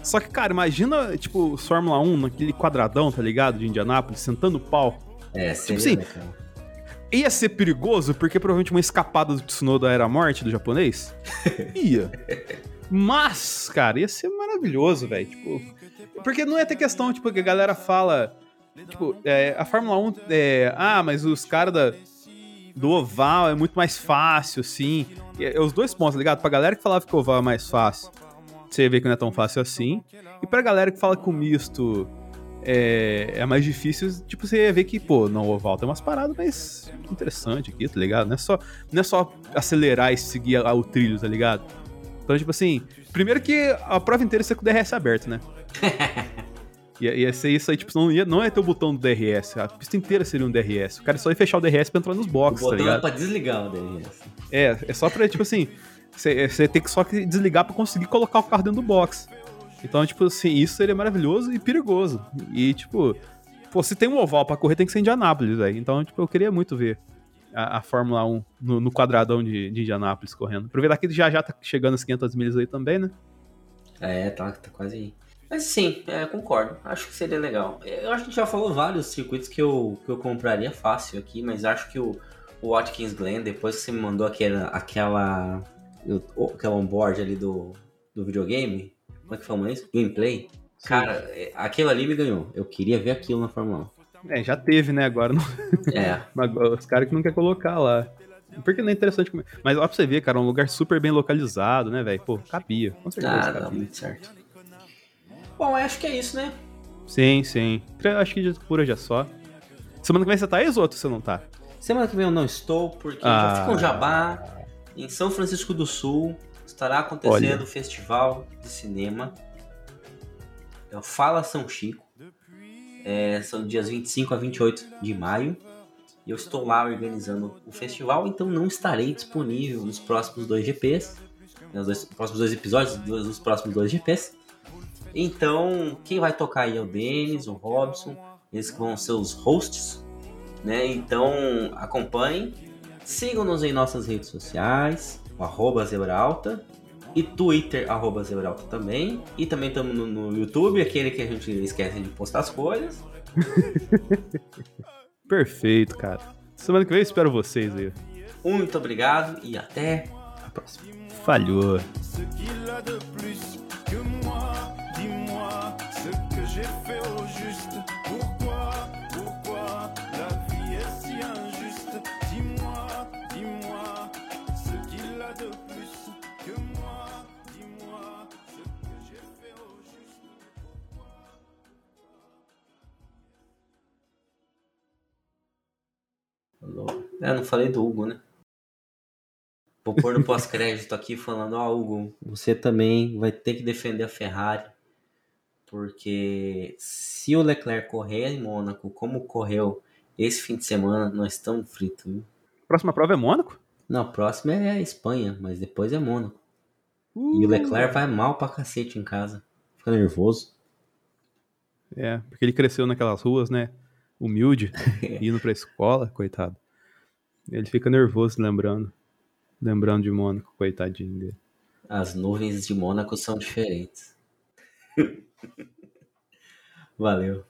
Só que, cara, imagina, tipo, Fórmula 1 naquele quadradão, tá ligado? De Indianápolis, sentando o pau. É, seria, assim, né? Ia ser perigoso, porque provavelmente uma escapada do Tsunoda era a morte do japonês? Ia. Mas, cara, ia ser maravilhoso, velho. Tipo, porque não ia ter questão, tipo, que a galera fala. Tipo, é, a Fórmula 1 é. Ah, mas os caras da- do oval é muito mais fácil, assim. E é, os dois pontos, tá ligado? Pra galera que falava que o oval é mais fácil, você vê que não é tão fácil assim. E pra galera que fala que o misto é, é mais difícil, tipo, você vê que, pô, não, o oval tem umas paradas mais interessantes aqui, tá ligado? Não é só, não é só acelerar e seguir o trilho, tá ligado? Então, tipo assim, primeiro que a prova inteira ia ser com o DRS aberto, né? Ia, ia ser isso aí, tipo, não ia, não ia ter o botão do DRS, a pista inteira seria um DRS. O cara só ia fechar o DRS pra entrar nos O boxes, tá botão é ligado? pra desligar o DRS. É, é só pra, tipo assim, você tem que só desligar pra conseguir colocar o carro dentro do box. Então, tipo assim, isso seria maravilhoso e perigoso. E, tipo, pô, se tem um oval pra correr, tem que ser em Indianápolis, velho. Então, tipo, eu queria muito ver a, a Fórmula 1 no, no quadradão de, de Indianápolis correndo. Aproveitar que já já tá chegando as 500 milhas aí também, né? É, tá, tá quase aí. Mas sim, é, concordo. Acho que seria legal. Eu acho que a gente já falou vários circuitos que eu, que eu compraria fácil aqui, mas acho que o, o Watkins Glen, depois que você me mandou aquela, aquela, o- aquela onboard ali do, do videogame, como é que fala isso? Gameplay. Cara, é, aquilo ali me ganhou. Eu queria ver aquilo na Fórmula É, já teve, né? Agora não, 1. É, os caras que não querem colocar lá. Porque não é interessante. Mas ó pra você ver, cara, um lugar super bem localizado, né, velho? Pô, cabia. Com certeza ah, cabia. muito certo. Bom, acho que é isso, né? Sim, sim. Acho que por hoje é só. Semana que vem você tá aí, Zoto, ou você não tá? Semana que vem eu não estou, porque Ah. já fica um jabá. Em São Francisco do Sul estará acontecendo o Festival de Cinema. É o Fala São Chico. É, são dias 25 a 28 de maio. E eu estou lá organizando o festival, então não estarei disponível nos próximos dois GPs. Nos dois- próximos dois episódios dos dos próximos dois GPs. Então, quem vai tocar aí é o Denis, o Robson. Eles que vão ser os hosts né? Então acompanhem, sigam-nos em nossas redes sociais, o arroba Zebralta e Twitter, arroba Zebralta também. E também estamos no, no YouTube, aquele que a gente esquece de postar as coisas. Perfeito, cara. Semana que vem eu espero vocês aí. Muito obrigado e até a próxima. Falhou. Ce qu'il a de plus que moi, dis-moi ce que j'ai fait É, não falei do Hugo, né? Vou pôr no pós-crédito aqui falando, ó, Hugo, você também vai ter que defender a Ferrari. Porque se o Leclerc correr em Mônaco, como correu esse fim de semana, nós estamos fritos, viu? Próxima prova é Mônaco? Não, a próxima é a Espanha, mas depois é Mônaco. Uh, E o Leclerc vai mal pra cacete em casa. Fica nervoso. É, porque ele cresceu naquelas ruas, né? Humilde, indo pra escola, coitado. Ele fica nervoso lembrando. Lembrando de Mônaco, coitadinho dele. As nuvens de Mônaco são diferentes. Valeu.